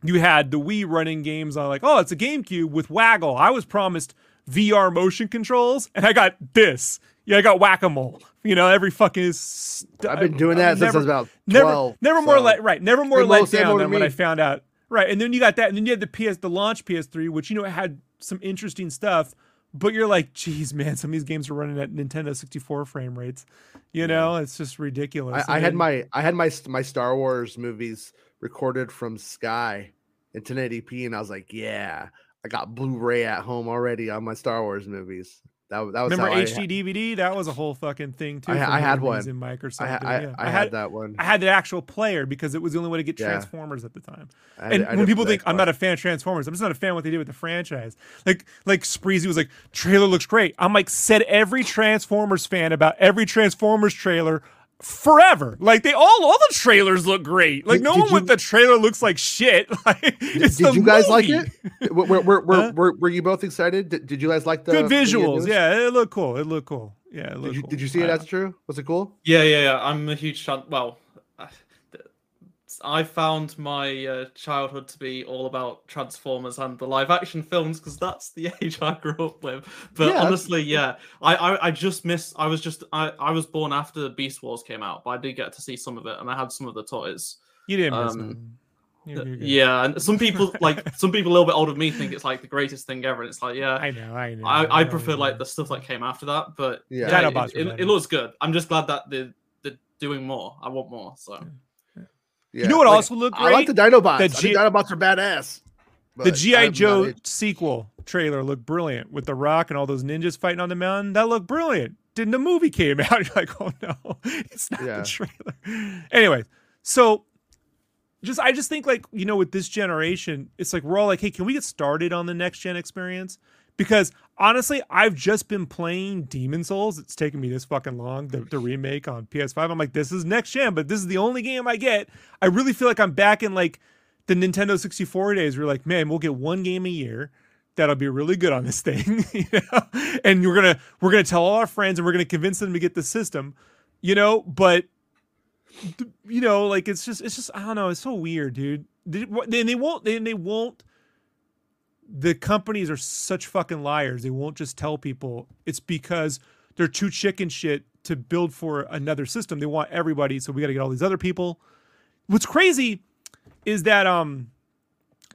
you had the Wii running games on like, oh, it's a GameCube with Waggle. I was promised VR motion controls, and I got this. Yeah, I got whack a mole. You know, every fucking. St- I've been uh, doing that since never, I was about never, 12. never more so- let right, never more let down than when I found out. Right, and then you got that, and then you had the PS, the launch PS3, which you know had some interesting stuff. But you're like, geez, man, some of these games are running at Nintendo 64 frame rates. You know, it's just ridiculous. I, I had my I had my my Star Wars movies recorded from Sky in 1080p, and I was like, yeah, I got Blu-ray at home already on my Star Wars movies. That, that was remember I HD DVD. That was a whole fucking thing too. I I had one. in Microsoft. I, ha- doing I. I, had, that one. I had the actual player because it was the only way to get Yeah. Transformers at the time. I had- and I when people think I'm not a fan of Transformers, I'm just not a fan of what they did with the franchise. Like like Spreezy was like, trailer looks great. I'm like, said every Transformers fan about every Transformers trailer forever. Like they all all the trailers look great. Like Did- no did one with the trailer looks like shit. <laughs> Like it's did the you guys like it? were, were, were, were, Huh? were, were you both excited? Did, did you guys like the Good visuals. news? Yeah, it looked cool. It looked cool. Yeah, it looked Did you, cool. did you see it I- as true? Was it cool? Yeah, yeah, yeah. I'm a huge fan. Well, I- I found my uh, childhood to be all about Transformers and the live action films because that's the <laughs> age I grew up with. But Yeah, honestly, yeah, I, I I just missed. I was just I I was born after Beast Wars came out, but I did get to see some of it, and I had some of the toys. You didn't miss Um, nothing. You're- you're. Yeah, and some people like some people a little bit older than me think it's like the greatest thing ever, and it's like yeah. I know, I know. I, I know, prefer know. like the stuff that came after that, but Yeah. yeah, Dinobots it, it, it looks good. I'm just glad that they're, they're doing more. I want more. So Yeah. You know what Like, also looked great? I like the Dinobots. The I G- think Dinobots are badass. the GI Joe sequel trailer looked brilliant with the Rock and all those ninjas fighting on the mountain. That looked brilliant. Didn't the movie came <laughs> out. You're like, oh no, <laughs> it's not Yeah. the trailer. Anyway, so just I just think like you know with this generation, it's like we're all like, hey, can we get started on the next gen experience? Because honestly, I've just been playing Demon Souls. It's taken me this fucking long, the, the remake on PS5. I'm like, this is next gen, but this is the only game I get. I really feel like I'm back in like the Nintendo 64 days. We're like, man, we'll get one game a year that'll be really good on this <laughs> thing, <laughs> you know? and we're gonna we're gonna tell all our friends and we're gonna convince them to get the system, you know. But you know, like it's just it's just I don't know. It's so weird, dude. They, they, they won't they, they won't. The companies are such fucking liars. They won't just tell people. It's because they're too chicken shit to build for another system. They want everybody, so we got to get all these other people. What's crazy is that um,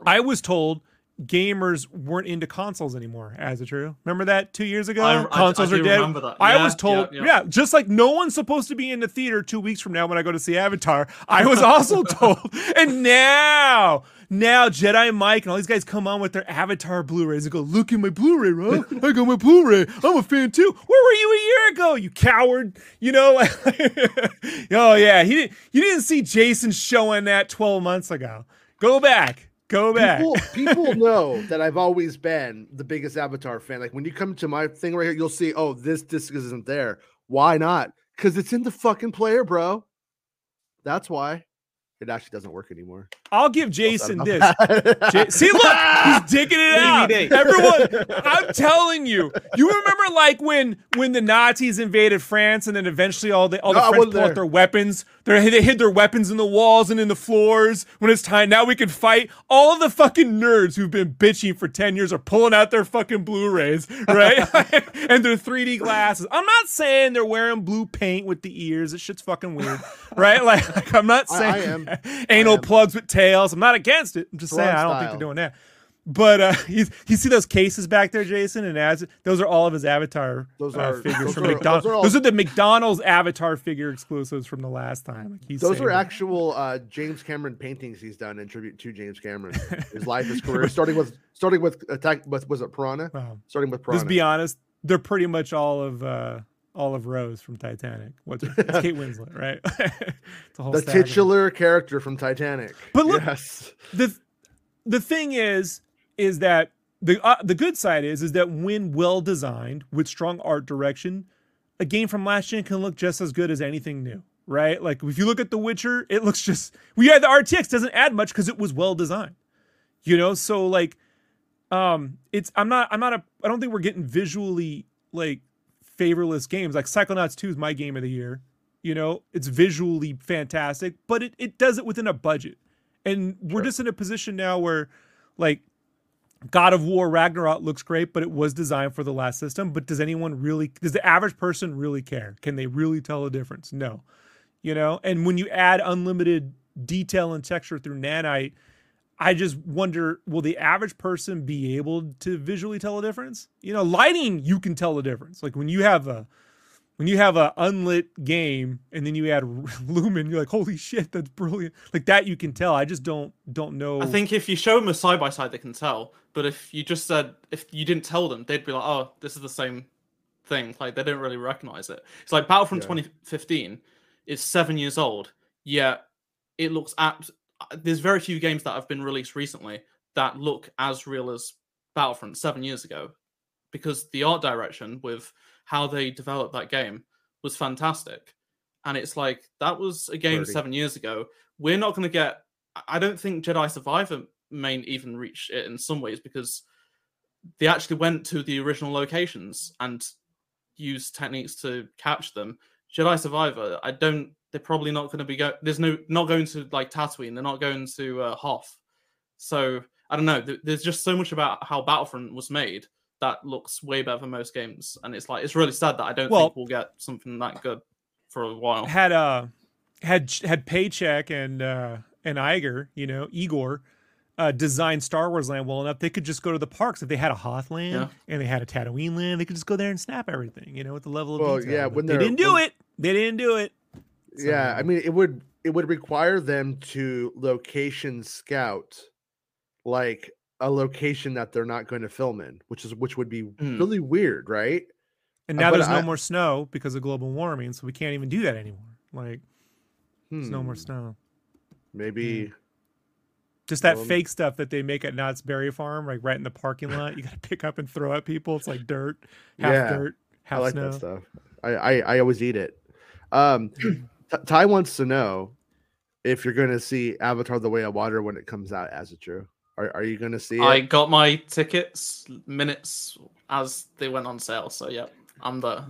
I was told gamers weren't into consoles anymore. As it true? Remember that two years ago? I- I- consoles I are dead. I was told, yeah, yeah, yeah. just like no one's supposed to be in the theater two weeks from now when I go to see Avatar. I was also <laughs> told, and now. Now Jedi Mike and all these guys come on with their Avatar Blu-rays and go, "Look at my Blu-ray, bro! I got my Blu-ray. I'm a fan too. Where were you a year ago, you coward? You know? <laughs> oh yeah, he didn't. You didn't see Jason showing that 12 months ago. Go back. Go back. People, people <laughs> know that I've always been the biggest Avatar fan. Like when you come to my thing right here, you'll see, oh, this disc isn't there. Why not? Because it's in the fucking player, bro. That's why. It actually doesn't work anymore. I'll give Jason this. that. <laughs> Ja- See, look, he's digging it out. Everyone, <laughs> I'm telling you. You remember like when when the Nazis invaded France, and then eventually all the all the No, I French wasn't out their weapons. They they hid their weapons in the walls and in the floors. When it's time, now we can fight. All of the fucking nerds who've been bitching for ten years are pulling out their fucking Blu-rays, right? <laughs> <laughs> and their 3D glasses. I'm not saying they're wearing blue paint with the ears. This shit's fucking weird, right? <laughs> Like, like, I'm not I- I saying am. anal am. plugs with tails. I'm not against it. I'm just saying Throne I don't think they're doing that. But uh, <laughs> you, you see those cases back there, Jason, and as those are all of his Avatar Those uh, are- figures those from are- McDonald's. those are all- those are the McDonald's Avatar figure exclusives from the last time. Like Those are that. actual uh, James Cameron paintings he's done in tribute to James Cameron. <laughs> His life, his career, starting with starting with attack. With, was it Piranha? Wow. Starting with Piranha. Just be honest, they're pretty much all of uh, all of Rose from Titanic. What's her, it's Kate Winslet, <laughs> right? It's a whole the titular character from Titanic. But look- yes, the the thing is is that the uh, the good side is is that when well designed with strong art direction, a game from last gen can look just as good as anything new, right? Like if you look at The Witcher, it looks just we had the RTX doesn't add much because it was well designed, you know. So like, um, it's I'm not I'm not a I don't think we're getting visually like favorless games. Like Psychonauts 2 is my game of the year. You know, it's visually fantastic, but it, it does it within a budget. And we're Sure. just in a position now where like God of War Ragnarok looks great, but it was designed for the last system. But does anyone really does the average person really care? Can they really tell a difference? No. You know, and when you add unlimited detail and texture through nanite, I just wonder will the average person be able to visually tell a difference? You know, lighting you can tell the difference. Like when you have a when you have a unlit game and then you add <laughs> lumen, you're like, holy shit, that's brilliant. Like that you can tell. I just don't don't know. I think if you show them a side by side, they can tell. But if you just said, if you didn't tell them, they'd be like, oh, this is the same thing. Like they don't really recognize it. It's like Battlefront Yeah. 2015 is seven years old, yet it looks at. There's very few games that have been released recently that look as real as Battlefront seven years ago, because the art direction with how they developed that game was fantastic. And it's like that was a game Birdie. seven years ago. We're not going to get. I- I don't think Jedi Survivor may even reach it in some ways because they actually went to the original locations and used techniques to catch them. Jedi Survivor, I don't. They're probably not going to be go. There's no not going to like Tatooine. They're not going to uh, Hoth. So I don't know. There's just so much about how Battlefront was made that looks way better than most games, and it's like it's really sad that I don't Well- think we'll get something that good for a while. had uh had had paycheck and uh and Iger, you know, Iger, uh designed Star Wars land well enough, they could just go to the parks. If they had a Hoth land Yeah. and they had a Tatooine land, they could just go there and snap everything, you know, with the level of Well, detail. yeah, But when they didn't do when- it. They didn't do it. yeah. I mean, it would it would require them to location scout like a location that they're not going to film in, which is which would be Mm. really weird, right? And Uh, now but there's no I- more snow because of global warming, so we can't even do that anymore. Like there's no more Hmm, snow. Maybe Just that Well, fake stuff that they make at Knott's Berry Farm, like right in the parking lot. You got to <laughs> pick up and throw at people. It's like dirt, half Yeah, dirt, half I like snow. that stuff. I, I I always eat it. Um, <clears throat> Ty wants to know if you're going to see Avatar: The Way of Water when it comes out. As it true, are are you going to see it? I got my tickets minutes as they went on sale. So yeah, I'm there.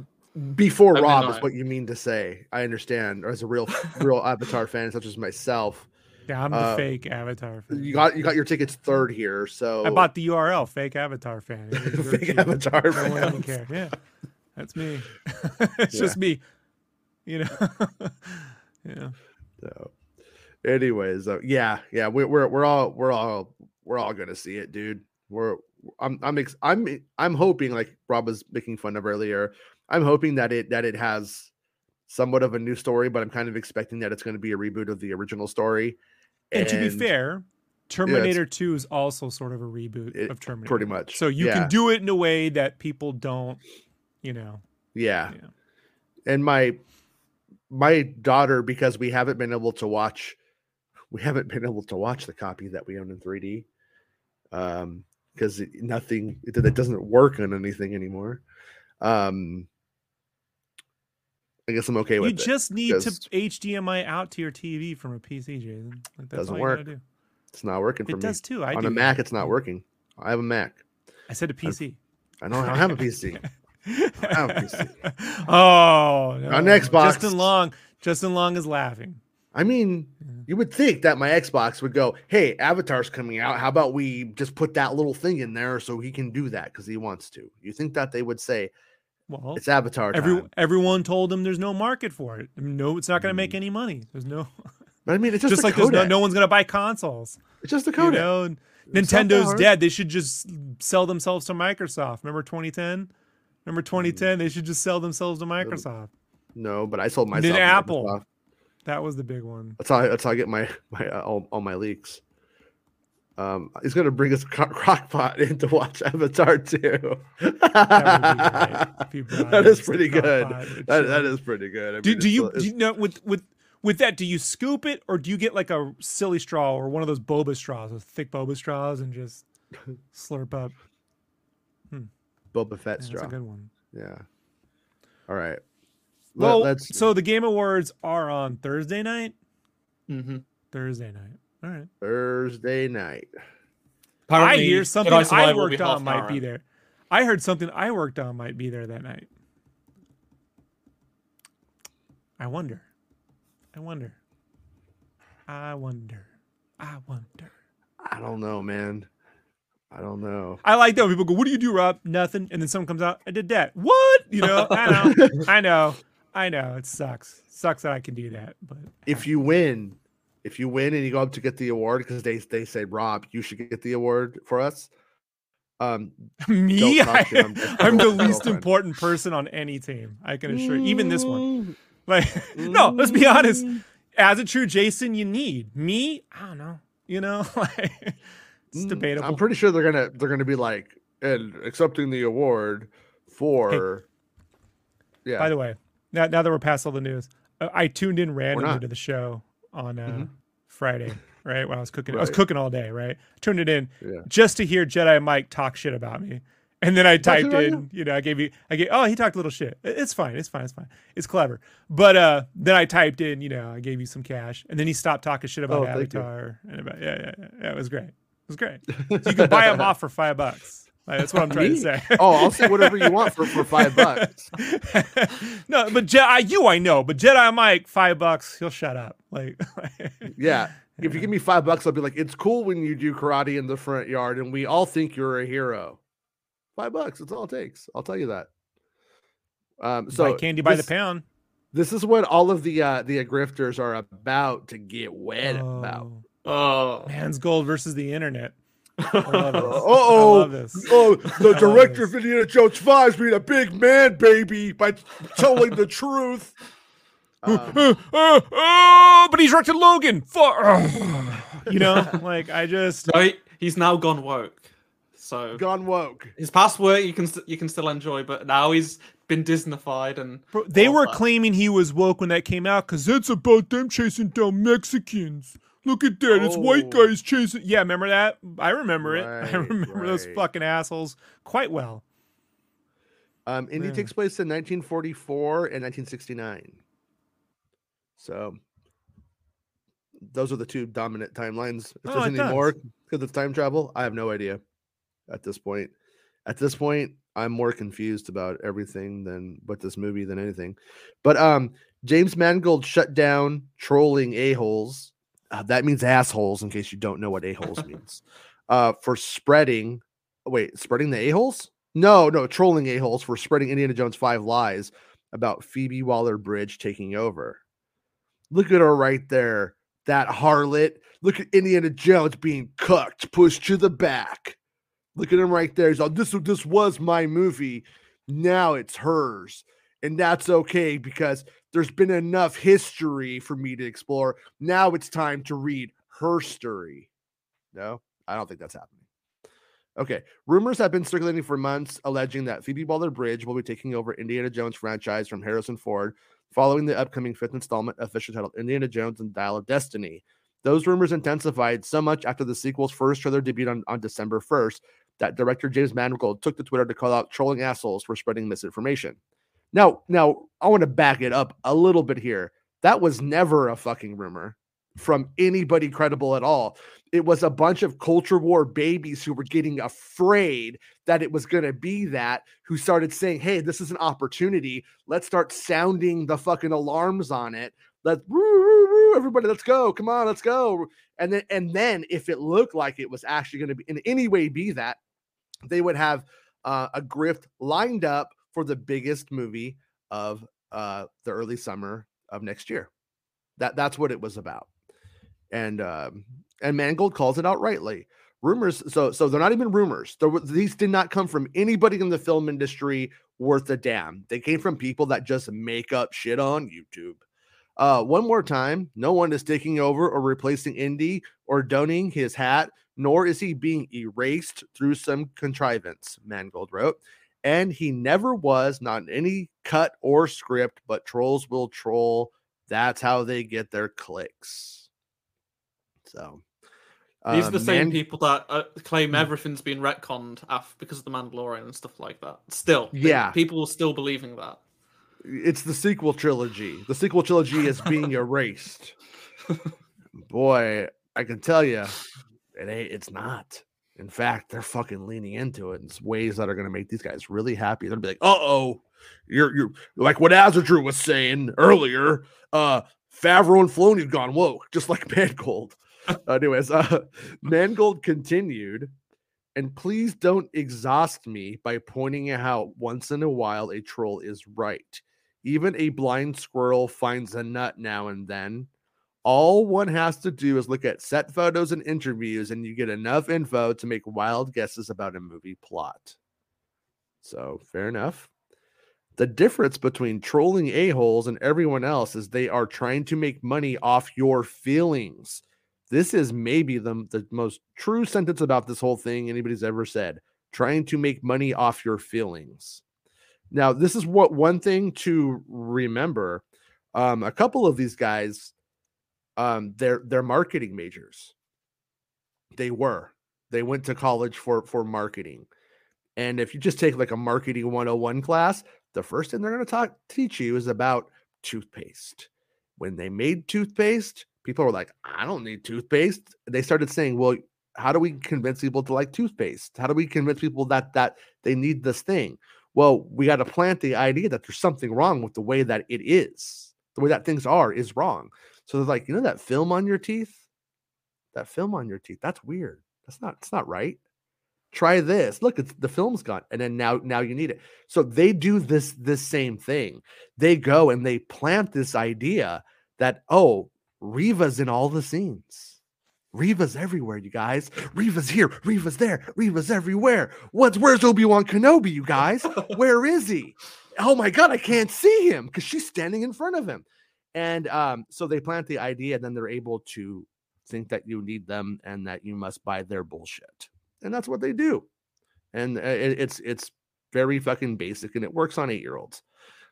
before I mean, Rob is what you mean to say. I understand. Or as a real real <laughs> Avatar fan such as myself, Yeah, I'm the Uh, fake Avatar fan. you got you got your tickets third here. So I bought the URL, fake Avatar fan. It was very <laughs> Fake cheap. Avatar No one even care. Yeah, that's me. <laughs> it's Yeah. just me. You know. yeah. So, anyways, uh, yeah, yeah, we're we're we're all we're all we're all gonna see it, dude. We're I'm I'm ex- I'm eh, I'm hoping like Rob was making fun of earlier. I'm hoping that it that it has somewhat of a new story, but I'm kind of expecting that it's going to be a reboot of the original story. And, to be fair, Terminator 2 is also sort of a reboot It- of Terminator. pretty much. So you Yeah. can do it in a way that people don't, you know. yeah, Yeah. and my my daughter because we haven't been able to watch we haven't been able to watch the copy that we own in 3D um because nothing it, that doesn't work on anything anymore um I guess I'm okay with it. You it. just need to HDMI out to your TV from a PC, Jason. Like, that's Doesn't work do. It's not working for It me. does too. I on do a. Mac, it's not working. I have a Mac. I said a PC. I know I don't have a PC. <laughs> have a PC. oh, no. On Xbox. Justin Long. Justin Long is laughing. I mean, you would think that my Xbox would go, "Hey, Avatar's coming out. How about we just put that little thing in there so he can do that because he wants to?" You think that they would say Well, it's Avatar time? every, everyone told him there's no market for it. No, it's not going to make Mm. any money. There's no, but I mean, it's <laughs> just, just, like there's no, no one's going to buy consoles. It's just a You codec. know, and It's not that Nintendo's dead. They should just sell themselves to Microsoft. Remember 2010? Remember Mm. 2010? They should just sell themselves to Microsoft. No, but I sold myself. to Apple. That was the big one. That's how I, that's how I get my my uh, all, all my leaks. Um, he's gonna bring us cro- crockpot in to watch Avatar too. That would be great if you <laughs> brought that is pretty good. That, that is pretty good. I Do, mean, do you do you know with with with that? Do you scoop it or do you get like a silly straw or one of those boba straws, those thick boba straws, and just <laughs> slurp up? Boba Fett Yeah, that's straw? a good one. Yeah. All right. Let- Well, let's so the Game Awards are on Thursday night. hmm Thursday night. All right. Thursday night. I hear something I Survive worked on might hour be there. I heard something I worked on might be there that night. I wonder. I wonder. I wonder. I wonder. I don't know, man. I don't know. I like that when people go, "What do you do, Rob?" Nothing, and then someone comes out, "I did that." What? You know? I know. <laughs> I know. I know. It sucks. Sucks that I can do that, but If you win, if you win and you go up to get the award because they they say Rob, you should get the award for us. Um, <laughs> me, Don't talk shit I, I'm the least important person on any team. I can assure you. Even this one. Like, <laughs> no, let's be honest. As a true Jason, you need me. I don't know. You know, <laughs> like it's Mm, debatable. I'm pretty sure they're gonna they're gonna be like and accepting the award for. yeah. By the way, now, now that we're past all the news, uh, I tuned in randomly to the show on uh, Mhm. Friday, right? When I was cooking, I was cooking all day, right? Tuned it in Yeah. just to hear Jedi Mike talk shit about me. And then I typed in, you know, I gave you, I gave, oh, he talked a little shit. It's fine. It's fine. It's fine. It's clever. But uh then I typed in, you know, I gave you some cash. And then he stopped talking shit about Oh. Avatar. And about, yeah, yeah, yeah, yeah. It was great. It was great. So you can buy them <laughs> off for five bucks. Like, that's what I'm <laughs> trying to say. Oh, I'll say whatever you want for, for five bucks. <laughs> no, but Jedi, you I know, but Jedi Mike, five bucks, he'll shut up. Like, <laughs> Yeah. If you give me five bucks, I'll be like, it's cool when you do karate in the front yard and we all think you're a hero. Five bucks, that's all it takes. I'll tell you that. Um, so buy candy by the pound. This is what all of the uh the grifters are about to get wet about. Oh, Oh, Mangold versus the internet. I. <laughs> Uh-oh. I love this. Oh, the love director of Indiana Jones 5 is being a big man, baby, by telling the truth. Um, <laughs> Uh, uh, uh, but he's directed Logan. For, <sighs> you know, <laughs> like I just right. He's now gone woke. So Gone woke. his past work you can you can still enjoy, but now he's been Disneyfied and Bro, they were that. claiming he was woke when that came out because it's about them chasing down Mexicans. Look at that. It's white Oh. guys chasing. Yeah, remember that? I remember it. <laughs> I Right, remember those fucking assholes quite well. Um, Indy Man. takes place in 1944 and 1969. So those are the two dominant timelines. If Oh, there's any more because it's time travel, I have no idea at this point. At this point, I'm more confused about everything than with this movie than anything. But um, James Mangold shut down trolling a-holes. Uh, that means assholes, in case you don't know what a-holes <laughs> means. Uh, for spreading, wait, spreading the a-holes? No, no, trolling a-holes for spreading Indiana Jones five lies about Phoebe Waller Bridge taking over. Look at her right there. That harlot. Look at Indiana Jones being cooked, pushed to the back. Look at him right there. He's like, this, this was my movie. Now it's hers. And that's okay because there's been enough history for me to explore. Now it's time to read her story. No, I don't think that's happening. Okay. Rumors have been circulating for months alleging that Phoebe Waller Bridge will be taking over Indiana Jones franchise from Harrison Ford following the upcoming fifth installment, officially titled Indiana Jones and Dial of Destiny. Those rumors intensified so much after the sequel's first trailer debuted on, on December 1st that director James Mangold took to Twitter to call out trolling assholes for spreading misinformation. Now, now I want to back it up a little bit here. That was never a fucking rumor from anybody credible at all. It was a bunch of culture war babies who were getting afraid that it was going to be that who started saying, "Hey, this is an opportunity. Let's start sounding the fucking alarms on it. Let's woo, woo, woo, everybody, let's go. Come on, let's go." And then and then if it looked like it was actually going to be in any way be that, they would have uh, a grift lined up for the biggest movie of uh, the early summer of next year. That that's what it was about. And um, and Mangold calls it out rightly. Rumors, so so they're not even rumors. There, these did not come from anybody in the film industry worth a damn. They came from people that just make up shit on YouTube. Uh, one more time, no one is taking over or replacing Indy or donning his hat, nor is he being erased through some contrivance, Mangold wrote. And he never was, not in any cut or script, but trolls will troll. That's how they get their clicks. So These are the um, same Man- people that uh, claim Hmm. everything's been retconned af- because of the Mandalorian and stuff like that. Still, they- Yeah. people are still believing that. it's the sequel trilogy. The sequel trilogy is being <laughs> erased. Boy, I can tell you, it ain't. It's not. In fact, they're fucking leaning into it in ways that are going to make these guys really happy. They'll be like, "Uh oh, you're you're like what Azadrew was saying earlier. Uh, Favreau and Filoni have gone woke, <laughs> just like Mangold." <laughs> Anyways, uh, Mangold continued, and please don't exhaust me by pointing out once in a while a troll is right. Even a blind squirrel finds a nut now and then. All one has to do is look at set photos and interviews, and you get enough info to make wild guesses about a movie plot. So, fair enough. The difference between trolling a-holes and everyone else is they are trying to make money off your feelings. This is maybe the, the most true sentence about this whole thing anybody's ever said. Trying to make money off your feelings. Now, this is what one thing to remember. Um, a couple of these guys, um, they're they're marketing majors. They were. They went to college for for marketing. And if you just take like a marketing 101 class, the first thing they're going to talk teach you is about toothpaste. When they made toothpaste, people were like, I don't need toothpaste. They started saying, well, how do we convince people to like toothpaste? How do we convince people that that they need this thing? Well, we got to plant the idea that there's something wrong with the way that it is. The way that things are is wrong. So they're like, you know that film on your teeth? That film on your teeth, that's weird. That's not it's not right. Try this. Look, it's the film's gone. And then now now you need it. So they do this this same thing. They go and they plant this idea that oh, Riva's in all the scenes. Riva's everywhere, you guys. Riva's here, Riva's there, Riva's everywhere. What's where's Obi-Wan Kenobi, you guys? <laughs> Where is he? Oh my god, I can't see him because she's standing in front of him. And um, so they plant the idea, and then they're able to think that you need them and that you must buy their bullshit. And that's what they do. and uh, it, it's it's very fucking basic, and it works on eight year olds.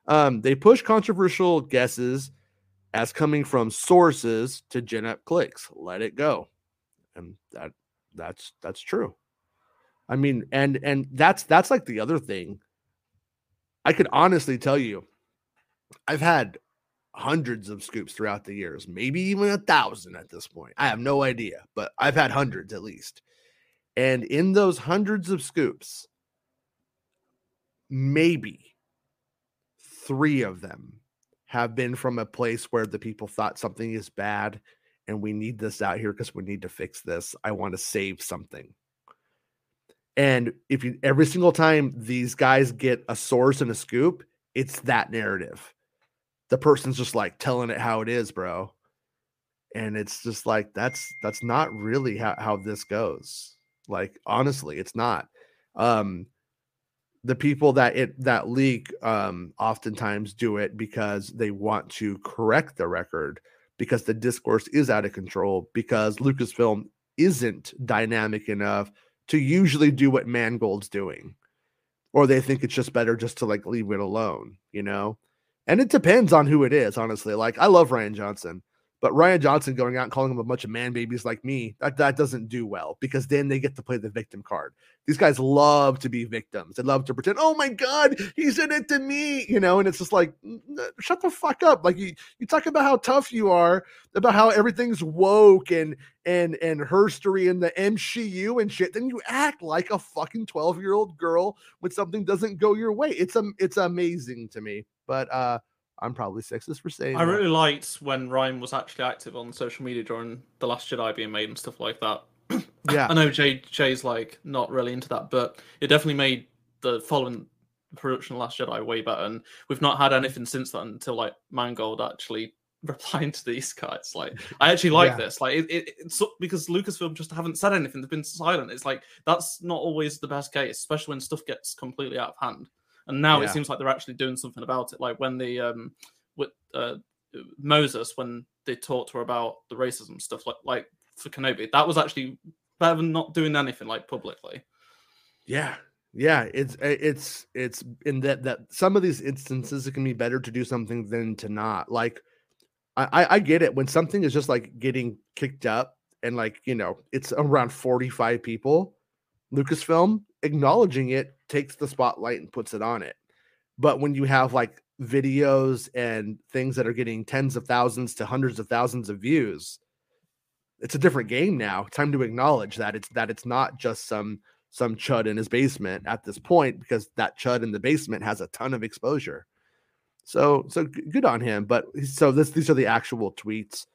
Um, they push controversial guesses as coming from sources to gen up clicks. Let it go, and that that's that's true. I mean, and and that's that's like the other thing. I could honestly tell you, I've had hundreds of scoops throughout the years, maybe even a thousand at this point. I have no idea, but I've had hundreds at least. And in those hundreds of scoops, maybe three of them have been from a place where the people thought something is bad and we need this out here because we need to fix this. I want to save something. And if you every single time these guys get a source and a scoop, it's that narrative the person's just like telling it how it is, bro. And it's just like that's that's not really how, how this goes. Like honestly, it's not. Um the people that it that leak um oftentimes do it because they want to correct the record because the discourse is out of control because Lucasfilm isn't dynamic enough to usually do what Mangold's doing. Or they think it's just better just to like leave it alone, you know? And it depends on who it is, honestly. Like I love Rian Johnson, but Rian Johnson going out and calling them a bunch of man babies like me, that, that doesn't do well because then they get to play the victim card. These guys love to be victims. They love to pretend, oh my God, he said it to me, you know, and it's just like, shut the fuck up. Like you, you talk about how tough you are, about how everything's woke and and and herstory and the MCU and shit, then you act like a fucking 12-year-old girl when something doesn't go your way. It's um it's amazing to me but uh, I'm probably sexist for saying. I that. really liked when Rian was actually active on social media during the Last Jedi being made and stuff like that. <clears throat> yeah, I know Jay Jay's like not really into that, but it definitely made the following production of Last Jedi way better. And we've not had anything since then until like Mangold actually <laughs> replying to these guys. Like, I actually like yeah. this. Like, it, it, it's because Lucasfilm just haven't said anything. They've been silent. It's like that's not always the best case, especially when stuff gets completely out of hand. And now yeah. it seems like they're actually doing something about it. Like when the um with uh Moses when they talked to her about the racism stuff, like like for Kenobi, that was actually better than not doing anything like publicly. Yeah, yeah, it's it's it's in that that some of these instances it can be better to do something than to not. Like, I I get it when something is just like getting kicked up and like you know it's around forty five people. Lucasfilm acknowledging it takes the spotlight and puts it on it. But when you have like videos and things that are getting tens of thousands to hundreds of thousands of views, it's a different game now. Time to acknowledge that it's that it's not just some some chud in his basement at this point because that chud in the basement has a ton of exposure. So so good on him. But so this these are the actual tweets.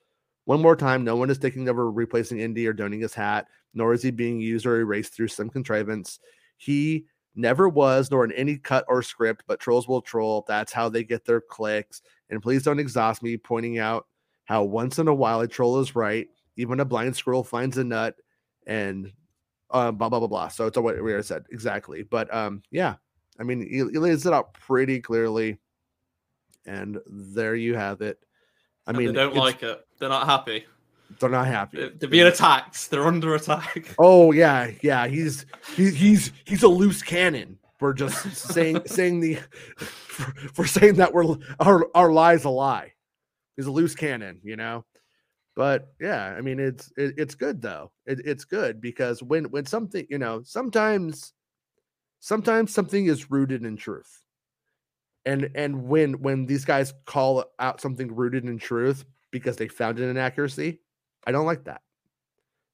One more time, no one is taking over replacing Indy or donning his hat, nor is he being used or erased through some contrivance. He never was, nor in any cut or script, but trolls will troll. That's how they get their clicks. And please don't exhaust me pointing out how once in a while a troll is right. Even a blind squirrel finds a nut and uh, blah, blah, blah, blah. So it's what we said. Exactly. But um, yeah, I mean, he, he lays it out pretty clearly. And there you have it. I and mean, they don't like it. They're not happy. They're not happy. They're being attacked. They're under attack. <laughs> Oh yeah, yeah. He's he's he's he's a loose cannon for just <laughs> saying saying the for, for saying that we're our our lie's a lie. He's a loose cannon, you know. But yeah, I mean it's it, it's good though. It, it's good because when when something you know sometimes sometimes something is rooted in truth and and when when these guys call out something rooted in truth because they found an inaccuracy I don't like that.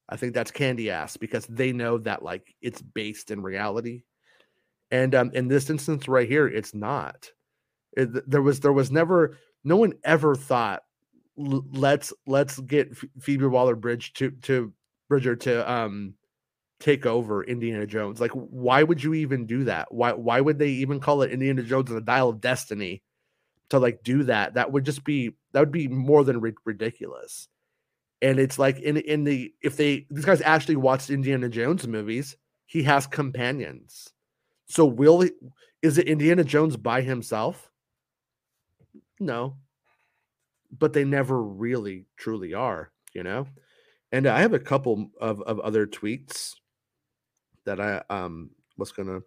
I think that's candy ass because they know that like it's based in reality. And um, in this instance right here, it's not. It, there was there was never no one ever thought let's let's get Phoebe Waller Bridge to to Bridger to um take over Indiana Jones. Like, why would you even do that? Why why would they even call it Indiana Jones and the Dial of Destiny to like do that? That would just be that would be more than ri- ridiculous and it's like in in the if they these guys actually watched Indiana Jones movies, he has companions. So will he, is it Indiana Jones by himself? No. But they never really truly are, you know? And I have a couple of, of other tweets that I um what's gonna.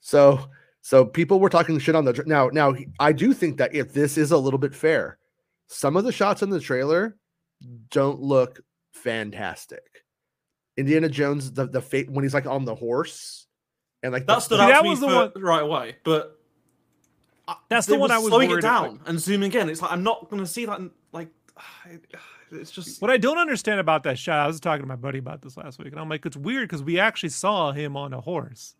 So so people were talking shit on the tra- now. Now I do think that if this is a little bit fair, some of the shots in the trailer don't look fantastic. Indiana Jones, the the fate when he's like on the horse, and like That the, stood See, out that to me was the one- right away, but I- That's the one were I was slowing it worried about. down and zooming in. It's like I'm not going to see that. Like <sighs> it's just What I don't understand about that shot, I was talking to my buddy about this last week, and I'm like, it's weird because we actually saw him on a horse.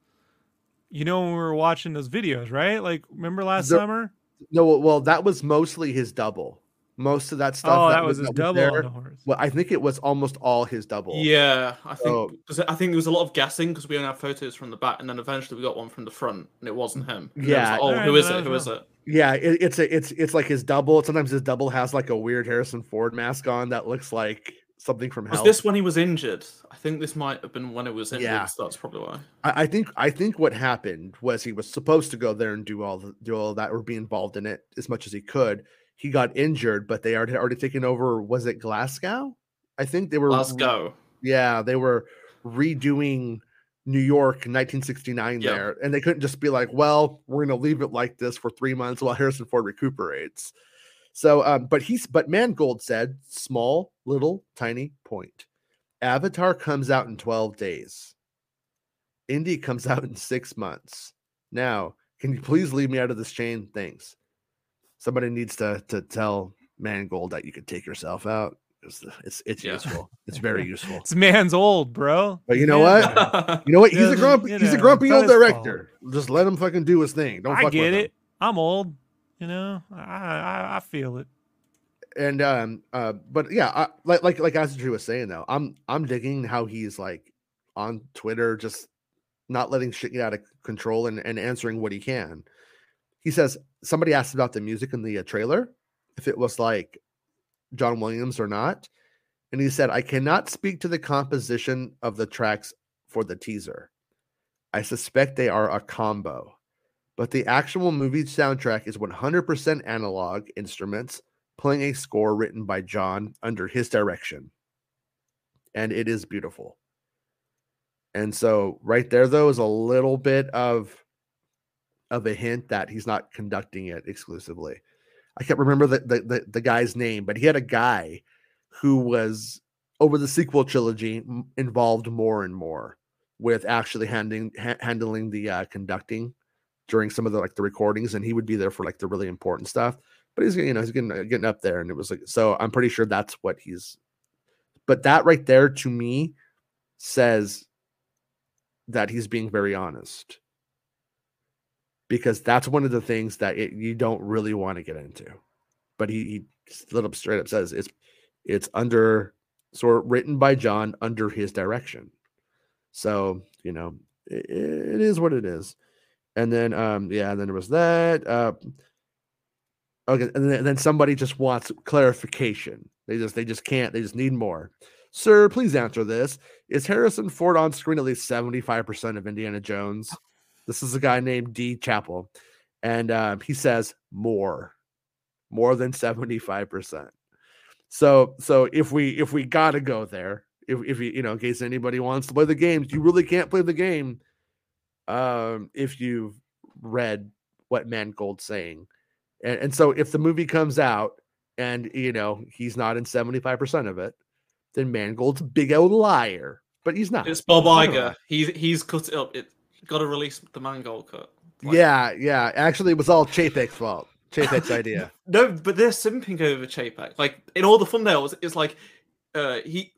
You know, when we were watching those videos, right? Like, remember last The- summer? no, well, that was mostly his double. Most of that stuff. Oh, that was his that double there- on the horse. Well, I think it was almost all his double. Yeah, I think because I think there was a lot of guessing because we only have photos from the back, and then eventually we got one from the front, and it wasn't him. And it was Yeah. like, oh, Alright, who is it? Who is it? Yeah, it, it's a it's it's like his double. Sometimes his double has like a weird Harrison Ford mask on that looks like something from Was hell. this when he was injured? I think this might have been when it was injured. Yeah. So that's probably why. I, I think I think what happened was he was supposed to go there and do all the, do all that or be involved in it as much as he could. He got injured, but they already already taken over. Was it Glasgow? I think they were. Let's. Yeah, they were redoing New York 1969 Yeah. there, and they couldn't just be like, "Well, we're going to leave it like this for three months while Harrison Ford recuperates." So, um, but he's but Mangold said, "Small, little, tiny point." Avatar comes out in 12 days. Indy comes <laughs> out in six months. Now, can you please leave me out of this chain? Thanks. Somebody needs to to tell Mangold that you can take yourself out. It's it's, it's Yeah. useful. It's <laughs> very useful. It's man's old, bro. But you know Man- what? <laughs> You know what? He's a grumpy. you he's a grumpy old director. Just let him fucking do his thing. Don't. I fuck get with him. it. I'm old. You know, I, I I feel it. And um, uh, but yeah, I, like like like as Drew was saying though, I'm I'm digging how he's like on Twitter, just not letting shit get out of control and and answering what he can. He says somebody asked about the music in the uh, trailer, if it was like John Williams or not, and he said I cannot speak to the composition of the tracks for the teaser. I suspect they are a combo, but the actual movie soundtrack is 100% analog instruments playing a score written by John under his direction. And it is beautiful. And so right there though is a little bit of of a hint that he's not conducting it exclusively. I can't remember the the, the, the guy's name, but he had a guy who was over the sequel trilogy involved more and more with actually handling ha- handling the uh, conducting during some of the like the recordings and he would be there for like the really important stuff but he's you know he's getting uh, getting up there and it was like so i'm pretty sure that's what he's but that right there to me says that he's being very honest because that's one of the things that it, you don't really want to get into. But he, he up straight up says it's it's under sort written by john under his direction. So you know it, it is what it is. And then um yeah and then there was that uh okay and then, and then somebody just wants clarification. They just they just can't they just need more. Sir please answer this. Is harrison ford on screen at least 75% of indiana jones this is a guy named d chapel and um, he says more more than 75% so so if we if we gotta go there if, if you you know in case anybody wants to play the games you really can't play the game um if you've read what mangold's saying and, and so if the movie comes out and you know he's not in 75% of it then mangold's a big old liar but he's not It's Bob Iger. He's he's cut it up. It got to release the Mangold cut. Like- yeah yeah actually it was all chapek's fault chapek's <laughs> idea No, but they're simping over Chapek. Like in all the thumbnails, it's like uh, he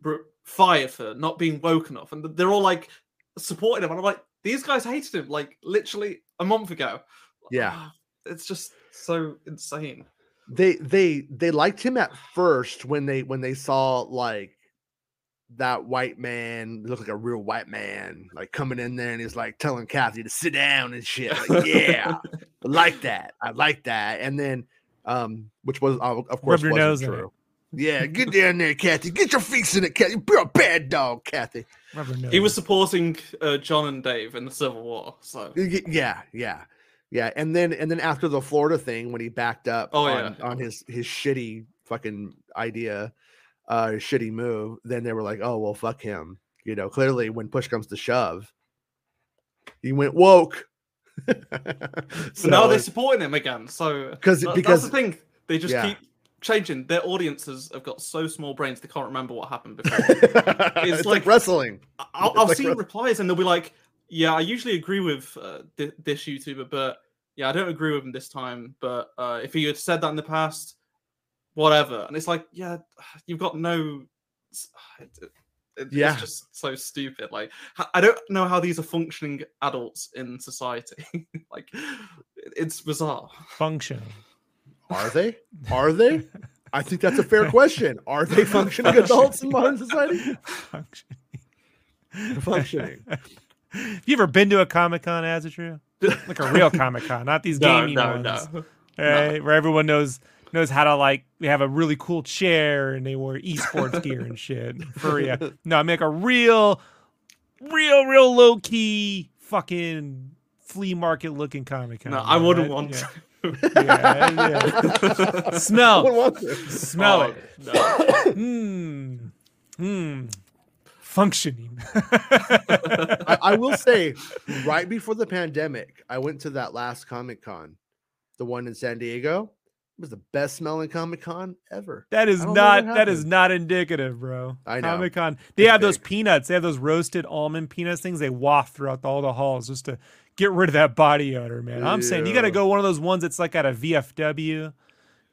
fired for not being woke enough, and they're all like supporting him. And I'm like, these guys hated him like literally a month ago. Yeah. Ah, it's just so insane. they they they liked him at first when they when they saw like that white man looked like a real white man like coming in there and he's like telling Kathy to sit down and shit like <laughs> yeah I like that I like that and then um which was uh, of course your wasn't nose true yeah get down there Kathy get your feet in it Kathy you're a bad dog Kathy He was supporting uh, John and Dave in the Civil War. So yeah yeah yeah and then and then after the Florida thing when he backed up Oh, on, yeah. on his his shitty fucking idea uh shitty move then they were like oh well fuck him you know clearly when push comes to shove He went woke. <laughs> So now they're supporting him again. So 'Cause- that- because- that's the thing. They just Yeah. keep changing. Their audiences have got so small brains they can't remember what happened before. <laughs> it's, like, like- wrestling. I'll, I'll like see Rus- replies and they'll be like, "Yeah, I usually agree with uh, thi- this YouTuber, but yeah, I don't agree with him this time. But uh, if he had said that in the past, whatever." And it's like, yeah, <sighs> you've got no. <sighs> It, it- it- Yeah. it's just so stupid. Like, I don't know how these are functioning adults in society. <laughs> like, it's bizarre. Functioning. Are they? Are they? I think that's a fair question. Are they functioning adults in modern society? Functioning. Functioning. Have <laughs> you ever been to a Comic Con, as <laughs> it true? Like a real Comic Con, not these No, gaming no, ones. no. right? Where everyone knows knows how to like they have a really cool chair and they wear esports <laughs> gear and shit. For real. No, I make a real, real, real low key fucking flea market looking comic con. No, I wouldn't right? want yeah. to. Yeah, yeah. <laughs> Smell. wouldn't want to. Smell Oh, it. no. <coughs> Hmm. Hmm. Functioning. <laughs> I, I will say, right before the pandemic, I went to that last Comic Con, the one in San Diego. It was the best smelling Comic Con ever. That is not that is not indicative, bro. I know. Comic Con. They It's have those peanuts. They have those roasted almond peanuts things. They waft throughout all the halls just to get rid of that body odor, man. I'm saying you got to go one of those ones that's like at a VFW,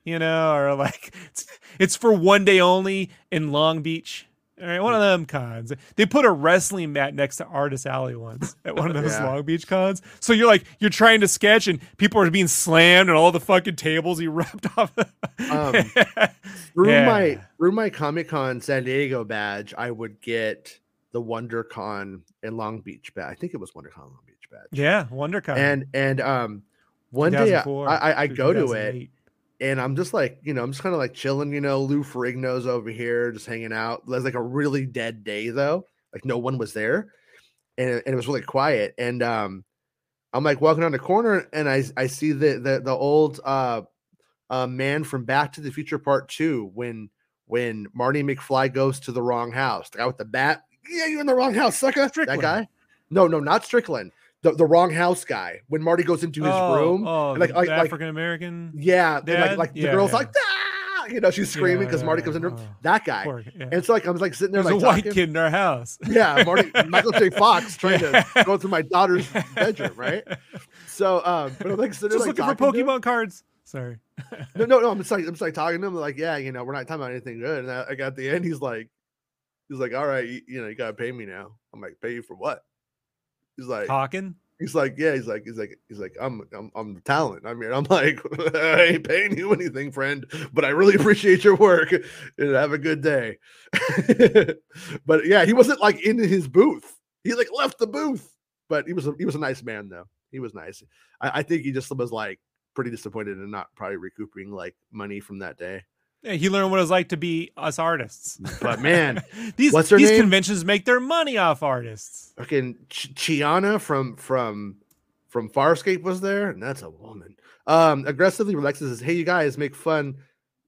you know, or like <laughs> it's, it's for one day only in Long Beach. All right, one of them cons. They put a wrestling mat next to Artist Alley once at one of those Yeah. Long Beach cons. So you're like you're trying to sketch and people are being slammed and all the fucking tables he rubbed off. Um, <laughs> Through Yeah. my through my Comic Con San Diego badge, I would get the WonderCon in Long Beach badge. I think it was WonderCon Long Beach badge. Yeah, WonderCon. And and um, one day I, I, I go to it 2008. And I'm just like, you know, I'm just kind of like chilling, you know, Lou Ferrigno's over here, just hanging out. It was like a really dead day though. Like no one was there. And, it- and it was really quiet. And um I'm like walking down the corner and I I see the the the old uh uh man from Back to the Future Part Two when when Marty McFly goes to the wrong house. The guy with the bat. Yeah, you're in the wrong house, sucker. Strickland. That guy. No, no, not Strickland. The, the wrong house guy. When Marty goes into his oh, room. Oh, like- the like- African American. Yeah, like like the girl's yeah. like, ah! you know, she's screaming because Yeah, Marty yeah, comes in her. oh, That guy. poor- yeah. And so like I was like sitting there There's like a white talking. kid in our house. <laughs> Yeah, Marty <laughs> Michael J. Fox trying Yeah. to go through my daughter's <laughs> bedroom, right? So um, but I'm like sitting there Just like looking for talking to him. Pokemon cards. Sorry. No, no, no. I'm just like I'm just like talking to him, like, yeah, you know, we're not talking about anything good. And I, like at the end, he's like, he's like, all right, you, you know, you gotta pay me now. I'm like, pay you for what? He's like, Talking. he's like, yeah, he's like, he's like, he's like, I'm, I'm, I'm the talent. I mean, I'm like, <laughs> I ain't paying you anything, friend, but I really <laughs> appreciate your work and have a good day. <laughs> but yeah, he wasn't like in his booth. He like left the booth, but he was, a, he was a nice man though. He was nice. I, I think he just was like pretty disappointed and not probably recouping like money from that day. Yeah, he learned what it's like to be us artists. But man, <laughs> these what's her these name? conventions make their money off artists. fucking Ch- Chiana from from from Farscape was there, and that's a woman. Um, aggressively relaxes says, "Hey, you guys, make fun.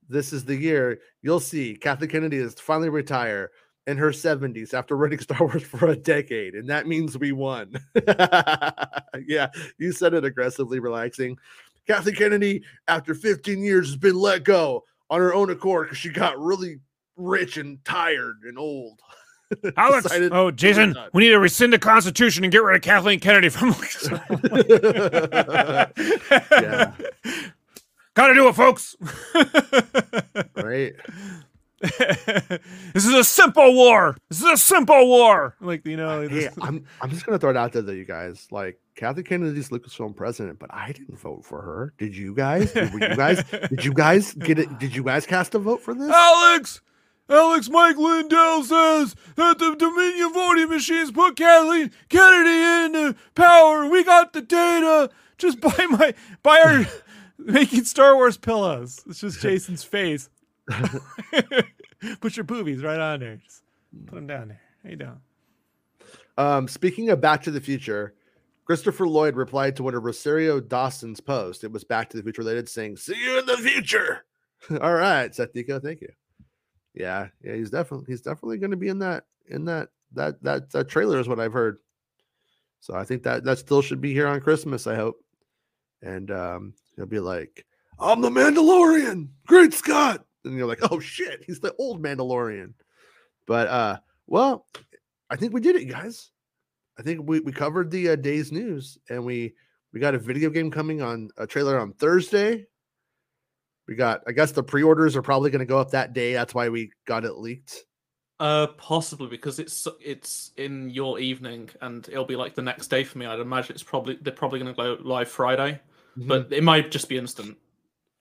This is the year you'll see Kathleen Kennedy is finally retire in her 70s after running <laughs> Star Wars for a decade, and that means we won." <laughs> yeah, you said it. Aggressively relaxing. Kathleen Kennedy, after 15 years, has been let go on her own accord because she got really rich and tired and old. <laughs> Alex, Decided oh Jason, we need to rescind the Constitution and get rid of Kathleen Kennedy from. Yeah. <laughs> <laughs> Gotta do it, folks. right? this is a simple war. This is a simple war. Like you know, Hey, this- I'm I'm just gonna throw it out there though, you guys. Like Kathy Kennedy's Lucasfilm president, but I didn't vote for her. Did you guys? Did, you guys? Did you <laughs> guys get it? Did you guys cast a vote for this? Alex, Alex Mike Lindell says that the Dominion voting machines put Kathleen Kennedy into power. We got the data. Just <laughs> buy my buy our <laughs> making Star Wars pillows. It's just Jason's face. Put your boobies right on there. Just put them down there. How you doing? Um, speaking of Back to the Future, Christopher Lloyd replied to one of Rosario Dawson's posts. It was Back to the Future related, saying, "See you in the future." <laughs> All right, Seth Dico, thank you. Yeah, yeah, he's definitely he's definitely going to be in that in that that that that trailer is what I've heard. So I think that that still should be here on Christmas. I hope, and um, he'll be like, "I'm the Mandalorian, Great Scott," and you're like, "Oh shit, he's the old Mandalorian." But uh, well, I think we did it, guys. I think we we covered the uh, day's news, and we we got a video game coming on a trailer on Thursday. We got, I guess the pre-orders are probably going to go up that day. That's why we got it leaked. Uh, possibly because it's it's in your evening and it'll be like the next day for me. I'd imagine it's probably they're probably going to go live Friday, mm-hmm. but it might just be instant.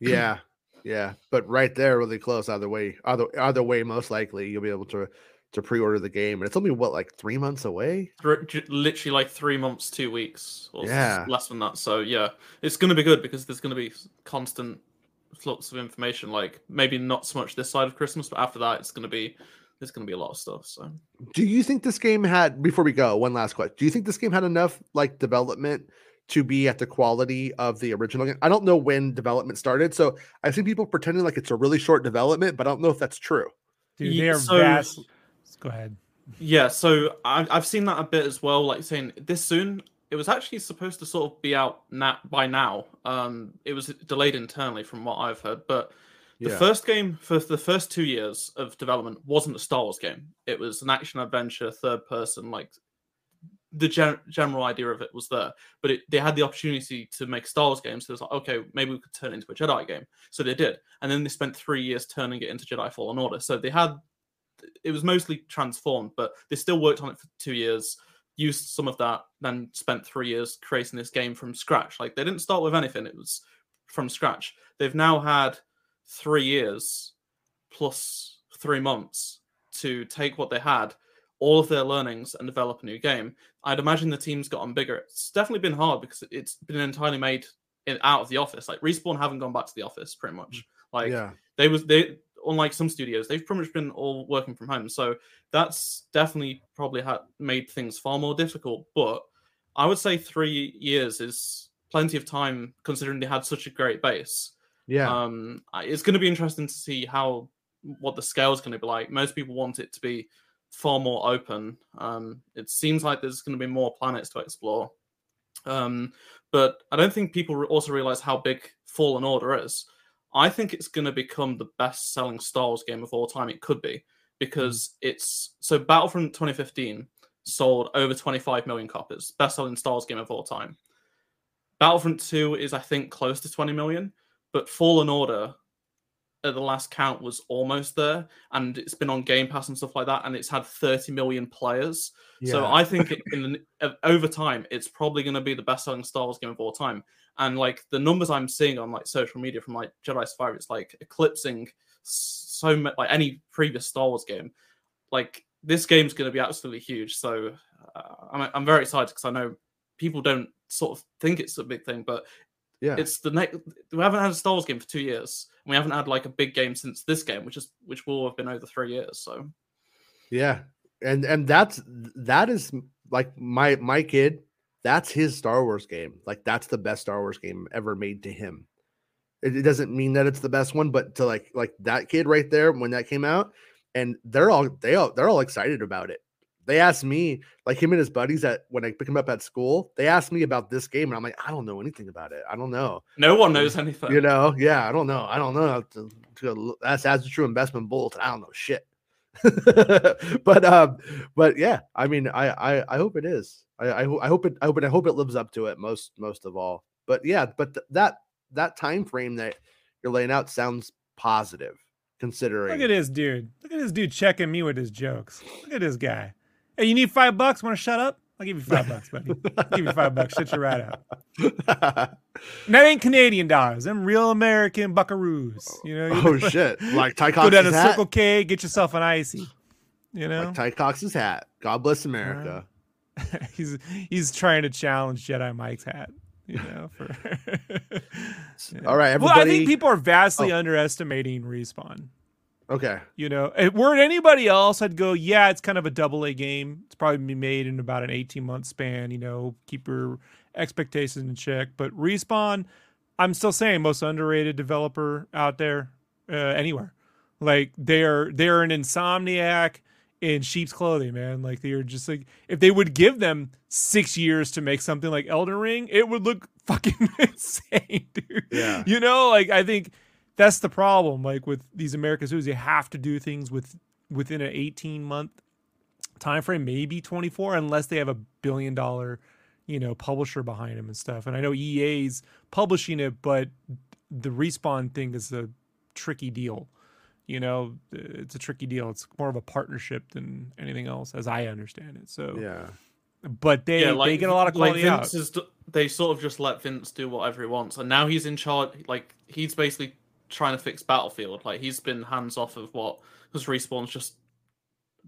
Yeah, yeah, but right there, really close. Either way, either either way, most likely you'll be able to to pre-order the game, and it's only what like three months away. Literally like three months, two weeks, or yeah, less than that. So yeah, it's going to be good because there's going to be constant flux of information. Like maybe not so much this side of Christmas, but after that, it's going to be there's going to be a lot of stuff. So, do you think this game had? Before we go, one last question: Do you think this game had enough like development to be at the quality of the original game? I don't know when development started, so I've seen people pretending like it's a really short development, but I don't know if that's true. Dude, they are so, vast. Go ahead. Yeah, so I, I've seen that a bit as well. Like saying this soon, it was actually supposed to sort of be out now by now. Um, it was delayed internally from what I've heard, but the yeah. first game for the first two years of development wasn't a Star Wars game. It was an action adventure, third person. Like the gen- general idea of it was there, but it, they had the opportunity to make Star Wars games. So it was like, okay, maybe we could turn it into a Jedi game. So they did, and then they spent three years turning it into Jedi Fallen Order. So they had it was mostly transformed, but they still worked on it for two years. Used some of that, then spent three years creating this game from scratch. Like they didn't start with anything; it was from scratch. They've now had three years plus three months to take what they had, all of their learnings, and develop a new game. I'd imagine the team's gotten bigger. It's definitely been hard because it's been entirely made in, out of the office. Like respawn haven't gone back to the office pretty much. Mm. Like yeah. they was they unlike some studios, they've pretty much been all working from home. So that's definitely probably had made things far more difficult. But I would say three years is plenty of time considering they had such a great base. Yeah. Um, it's going to be interesting to see how what the scale is going to be like. Most people want it to be far more open. Um, it seems like there's going to be more planets to explore. Um, but I don't think people also realize how big Fallen Order is. I think it's going to become the best selling Star Wars game of all time. It could be because it's so Battlefront 2015 sold over 25 million copies, best selling Star Wars game of all time. Battlefront 2 is, I think, close to 20 million but Fallen Order at the last count was almost there, and it's been on Game Pass and stuff like that, and it's had 30 million players. Yeah. So I think <laughs> in the, over time, it's probably going to be the best-selling Star Wars game of all time. And like the numbers I'm seeing on like social media from like Jedi Survivor, it's like eclipsing so much like any previous Star Wars game. Like this game's going to be absolutely huge. So uh, I'm I'm very excited because I know people don't sort of think it's a big thing, but yeah, it's the next. We haven't had a Star Wars game for two years. we haven't had like a big game since this game, which is which will have been over three years. So, yeah, and and that's that is like my my kid. That's his Star Wars game. Like that's the best Star Wars game ever made to him. It, it doesn't mean that it's the best one, but to like like that kid right there when that came out, and they're all they all they're all excited about it they asked me, like him and his buddies at when I pick him up at school, they asked me about this game, and I'm like, I don't know anything about it. I don't know. No one knows anything. You know, yeah, I don't know. I don't know. That's that's a true investment bullet. I don't know shit. <laughs> but um, but yeah, I mean, I I, I hope it is. I, I, I hope it I hope it I hope it lives up to it most most of all. But yeah, but th- that that time frame that you're laying out sounds positive considering. Look at this dude. Look at this dude checking me with his jokes. Look at this guy. Hey, you need five bucks? Want to shut up? I'll give you five bucks, buddy. I'll give you five bucks. Shut your right out. <laughs> and that ain't Canadian dollars. Them real American buckaroos. You know. Oh <laughs> shit! Like Ty Cox's Go down to hat? Circle K, get yourself an icy. You know. Like Ty Cox's hat. God bless America. Uh, <laughs> he's he's trying to challenge Jedi Mike's hat. You know. For. All right, everybody. Well, I think people are vastly oh. underestimating respawn. Okay. You know, if were it anybody else, I'd go, yeah, it's kind of a double A game. It's probably be made in about an 18 month span, you know, keep your expectations in check. But Respawn, I'm still saying most underrated developer out there uh, anywhere. Like they're they're an insomniac in sheep's clothing, man. Like they're just like if they would give them six years to make something like Elden Ring, it would look <laughs> fucking <laughs> insane, dude. Yeah. You know, like I think that's the problem. Like with these American studios, you have to do things with within an 18 month time frame, maybe 24, unless they have a billion dollar, you know, publisher behind them and stuff. And I know EA's publishing it, but the respawn thing is a tricky deal. You know, it's a tricky deal. It's more of a partnership than anything else, as I understand it. So Yeah. but they yeah, like, they get a lot of like quality out. Vince is, they sort of just let Vince do whatever he wants, and now he's in charge. Like he's basically trying to fix Battlefield. Like he's been hands off of what because Respawn's just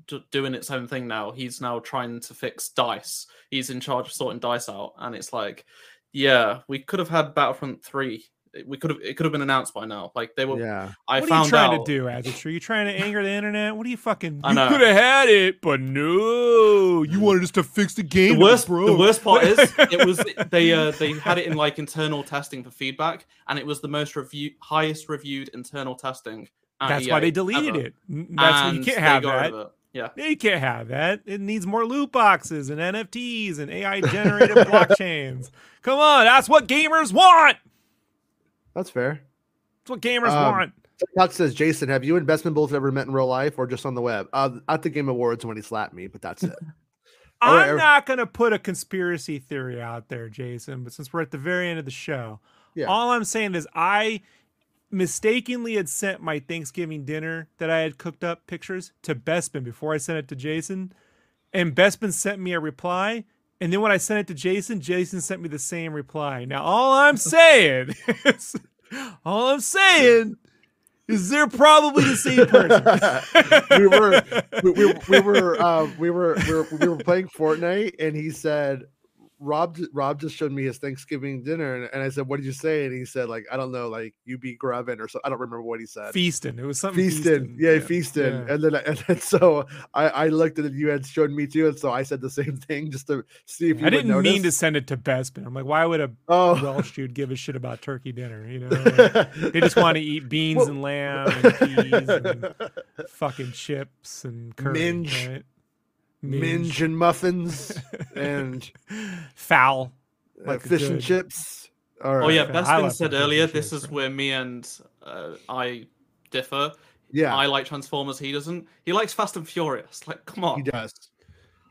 d- doing its own thing now. He's now trying to fix Dice. He's in charge of sorting Dice out, and it's like, yeah, we could have had Battlefront three. We could have it could have been announced by now. Like they were. Yeah. I what are found you trying out. to do, Adjecture? Are you trying to anger the internet? What are you fucking? I know. You could have had it, but no. You wanted us to fix the game. the that was worst the worst part is it was <laughs> they uh they had it in like internal testing for feedback and it was the most review highest reviewed internal testing at That's why they deleted ever. it. N- That's why you can't have that. yeah Yeah, you can't have that. It needs more loot boxes and NFTs and AI generated <laughs> blockchains. Come on, that's what gamers want. That's fair. That's what gamers Um, want. TikTok says, Jason, have you and Investment Bulls ever met in real life or just on the web? Uh, at the Game Awards when he slapped me, but that's it. <laughs> I'm er- not going to put a conspiracy theory out there, Jason, but since we're at the very end of the show, Yeah. all I'm saying is I mistakenly had sent my Thanksgiving dinner that I had cooked up pictures to Bespin before I sent it to Jason. And Bespin sent me a reply. And then when I sent it to Jason, Jason sent me the same reply. Now, all I'm saying <laughs> is, all I'm saying is they're probably the same person. <laughs> we were we, we, we were uh, we were we were we were playing Fortnite and he said Rob Rob just showed me his Thanksgiving dinner and, and I said what did you say and he said like I don't know like you be grubbing or so I don't remember what he said feasting. It was something feasting yeah, feasting yeah. and then and then so I I looked at it you had shown me too and so I said the same thing just to see if you I didn't mean to send it to Bespin. I'm like, why would a oh Welsh dude give a shit about turkey dinner? You know, <laughs> Like, they just want to eat beans Well- and lamb and peas and <laughs> fucking chips and curry. Minge. right? Minge and muffins <laughs> and foul. uh, Like a fish and chips all right oh yeah okay. I Bespin like said earlier this chips, is right. where me and uh, I differ yeah I like Transformers he doesn't he likes Fast and Furious like come on He does.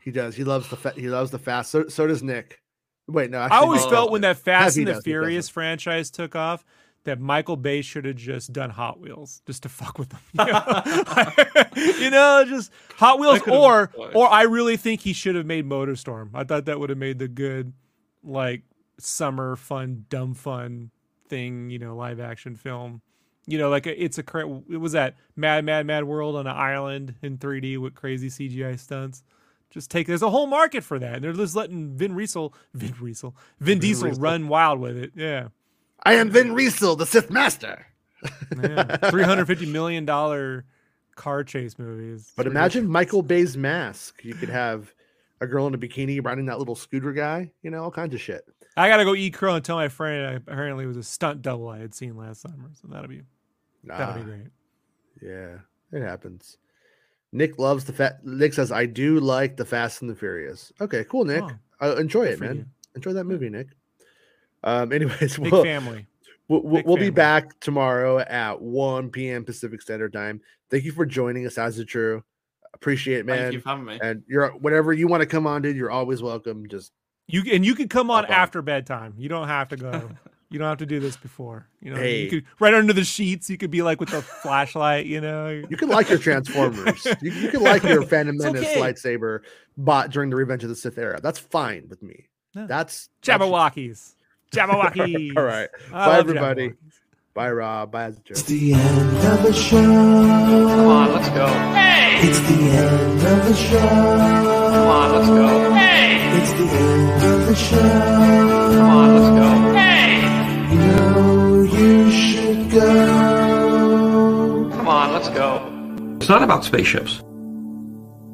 He does. He loves the fa- he loves the fast. So so does Nick. Wait, no. I always Oh. felt when that Fast he and the does, Furious franchise took off that Michael Bay should have just done Hot Wheels just to fuck with them. <laughs> You know, <laughs> You know, just Hot Wheels, or or I really think he should have made MotorStorm. I thought that would have made the good, like summer fun, dumb fun thing. You know, live action film. You know, like a, it's a it was that Mad Mad Mad World on an island in 3D with crazy CGI stunts. Just take there's a whole market for that. And they're just letting Vin Diesel, Vin Diesel, Vin Diesel Diesel. run wild with it. Yeah. I am Vin Riesel, the Sith Master. Yeah. <laughs> Three hundred fifty million dollar car chase movies. But imagine Michael Bay's mask. You could have a girl in a bikini riding that little scooter guy. You know, all kinds of shit. I gotta go eat crow and tell my friend I, apparently was a stunt double I had seen last summer. So that'll be that'll Ah, be great. yeah, it happens. Nick loves the fat. Nick says, "I do like the Fast and the Furious." Okay, cool, Nick. Oh, I enjoy it, man. you. Enjoy that movie, Nick. Um. <laughs> Anyways, Big we'll, family. We'll, we'll, we'll be back tomorrow at 1 p.m. Pacific Standard Time. Thank you for joining us, as it true. Appreciate it, thank man. you for having me And you're whenever you want to come on, dude. You're always welcome. Just You and you can come on Hop on. after bedtime. You don't have to go. <laughs> you don't have to do this before. You know, Hey. you could right under the sheets. You could be like with the flashlight. You know, you can like your Transformers. you, you can like your <laughs> Phantom Menace okay. lightsaber bought during the Revenge of the Sith era. That's fine with me. Yeah. That's that's- Jabberwockies. Jabberwockies. <laughs> All right. I Bye, everybody. Jabberwockies. Bye, Rob. Bye, as It's the end of the show. Come on, let's go. Hey! It's the end of the show. Come on, let's go. Hey! It's the end of the show. Come on, let's go. Hey! You know you should go. Come on, let's go. It's not about spaceships.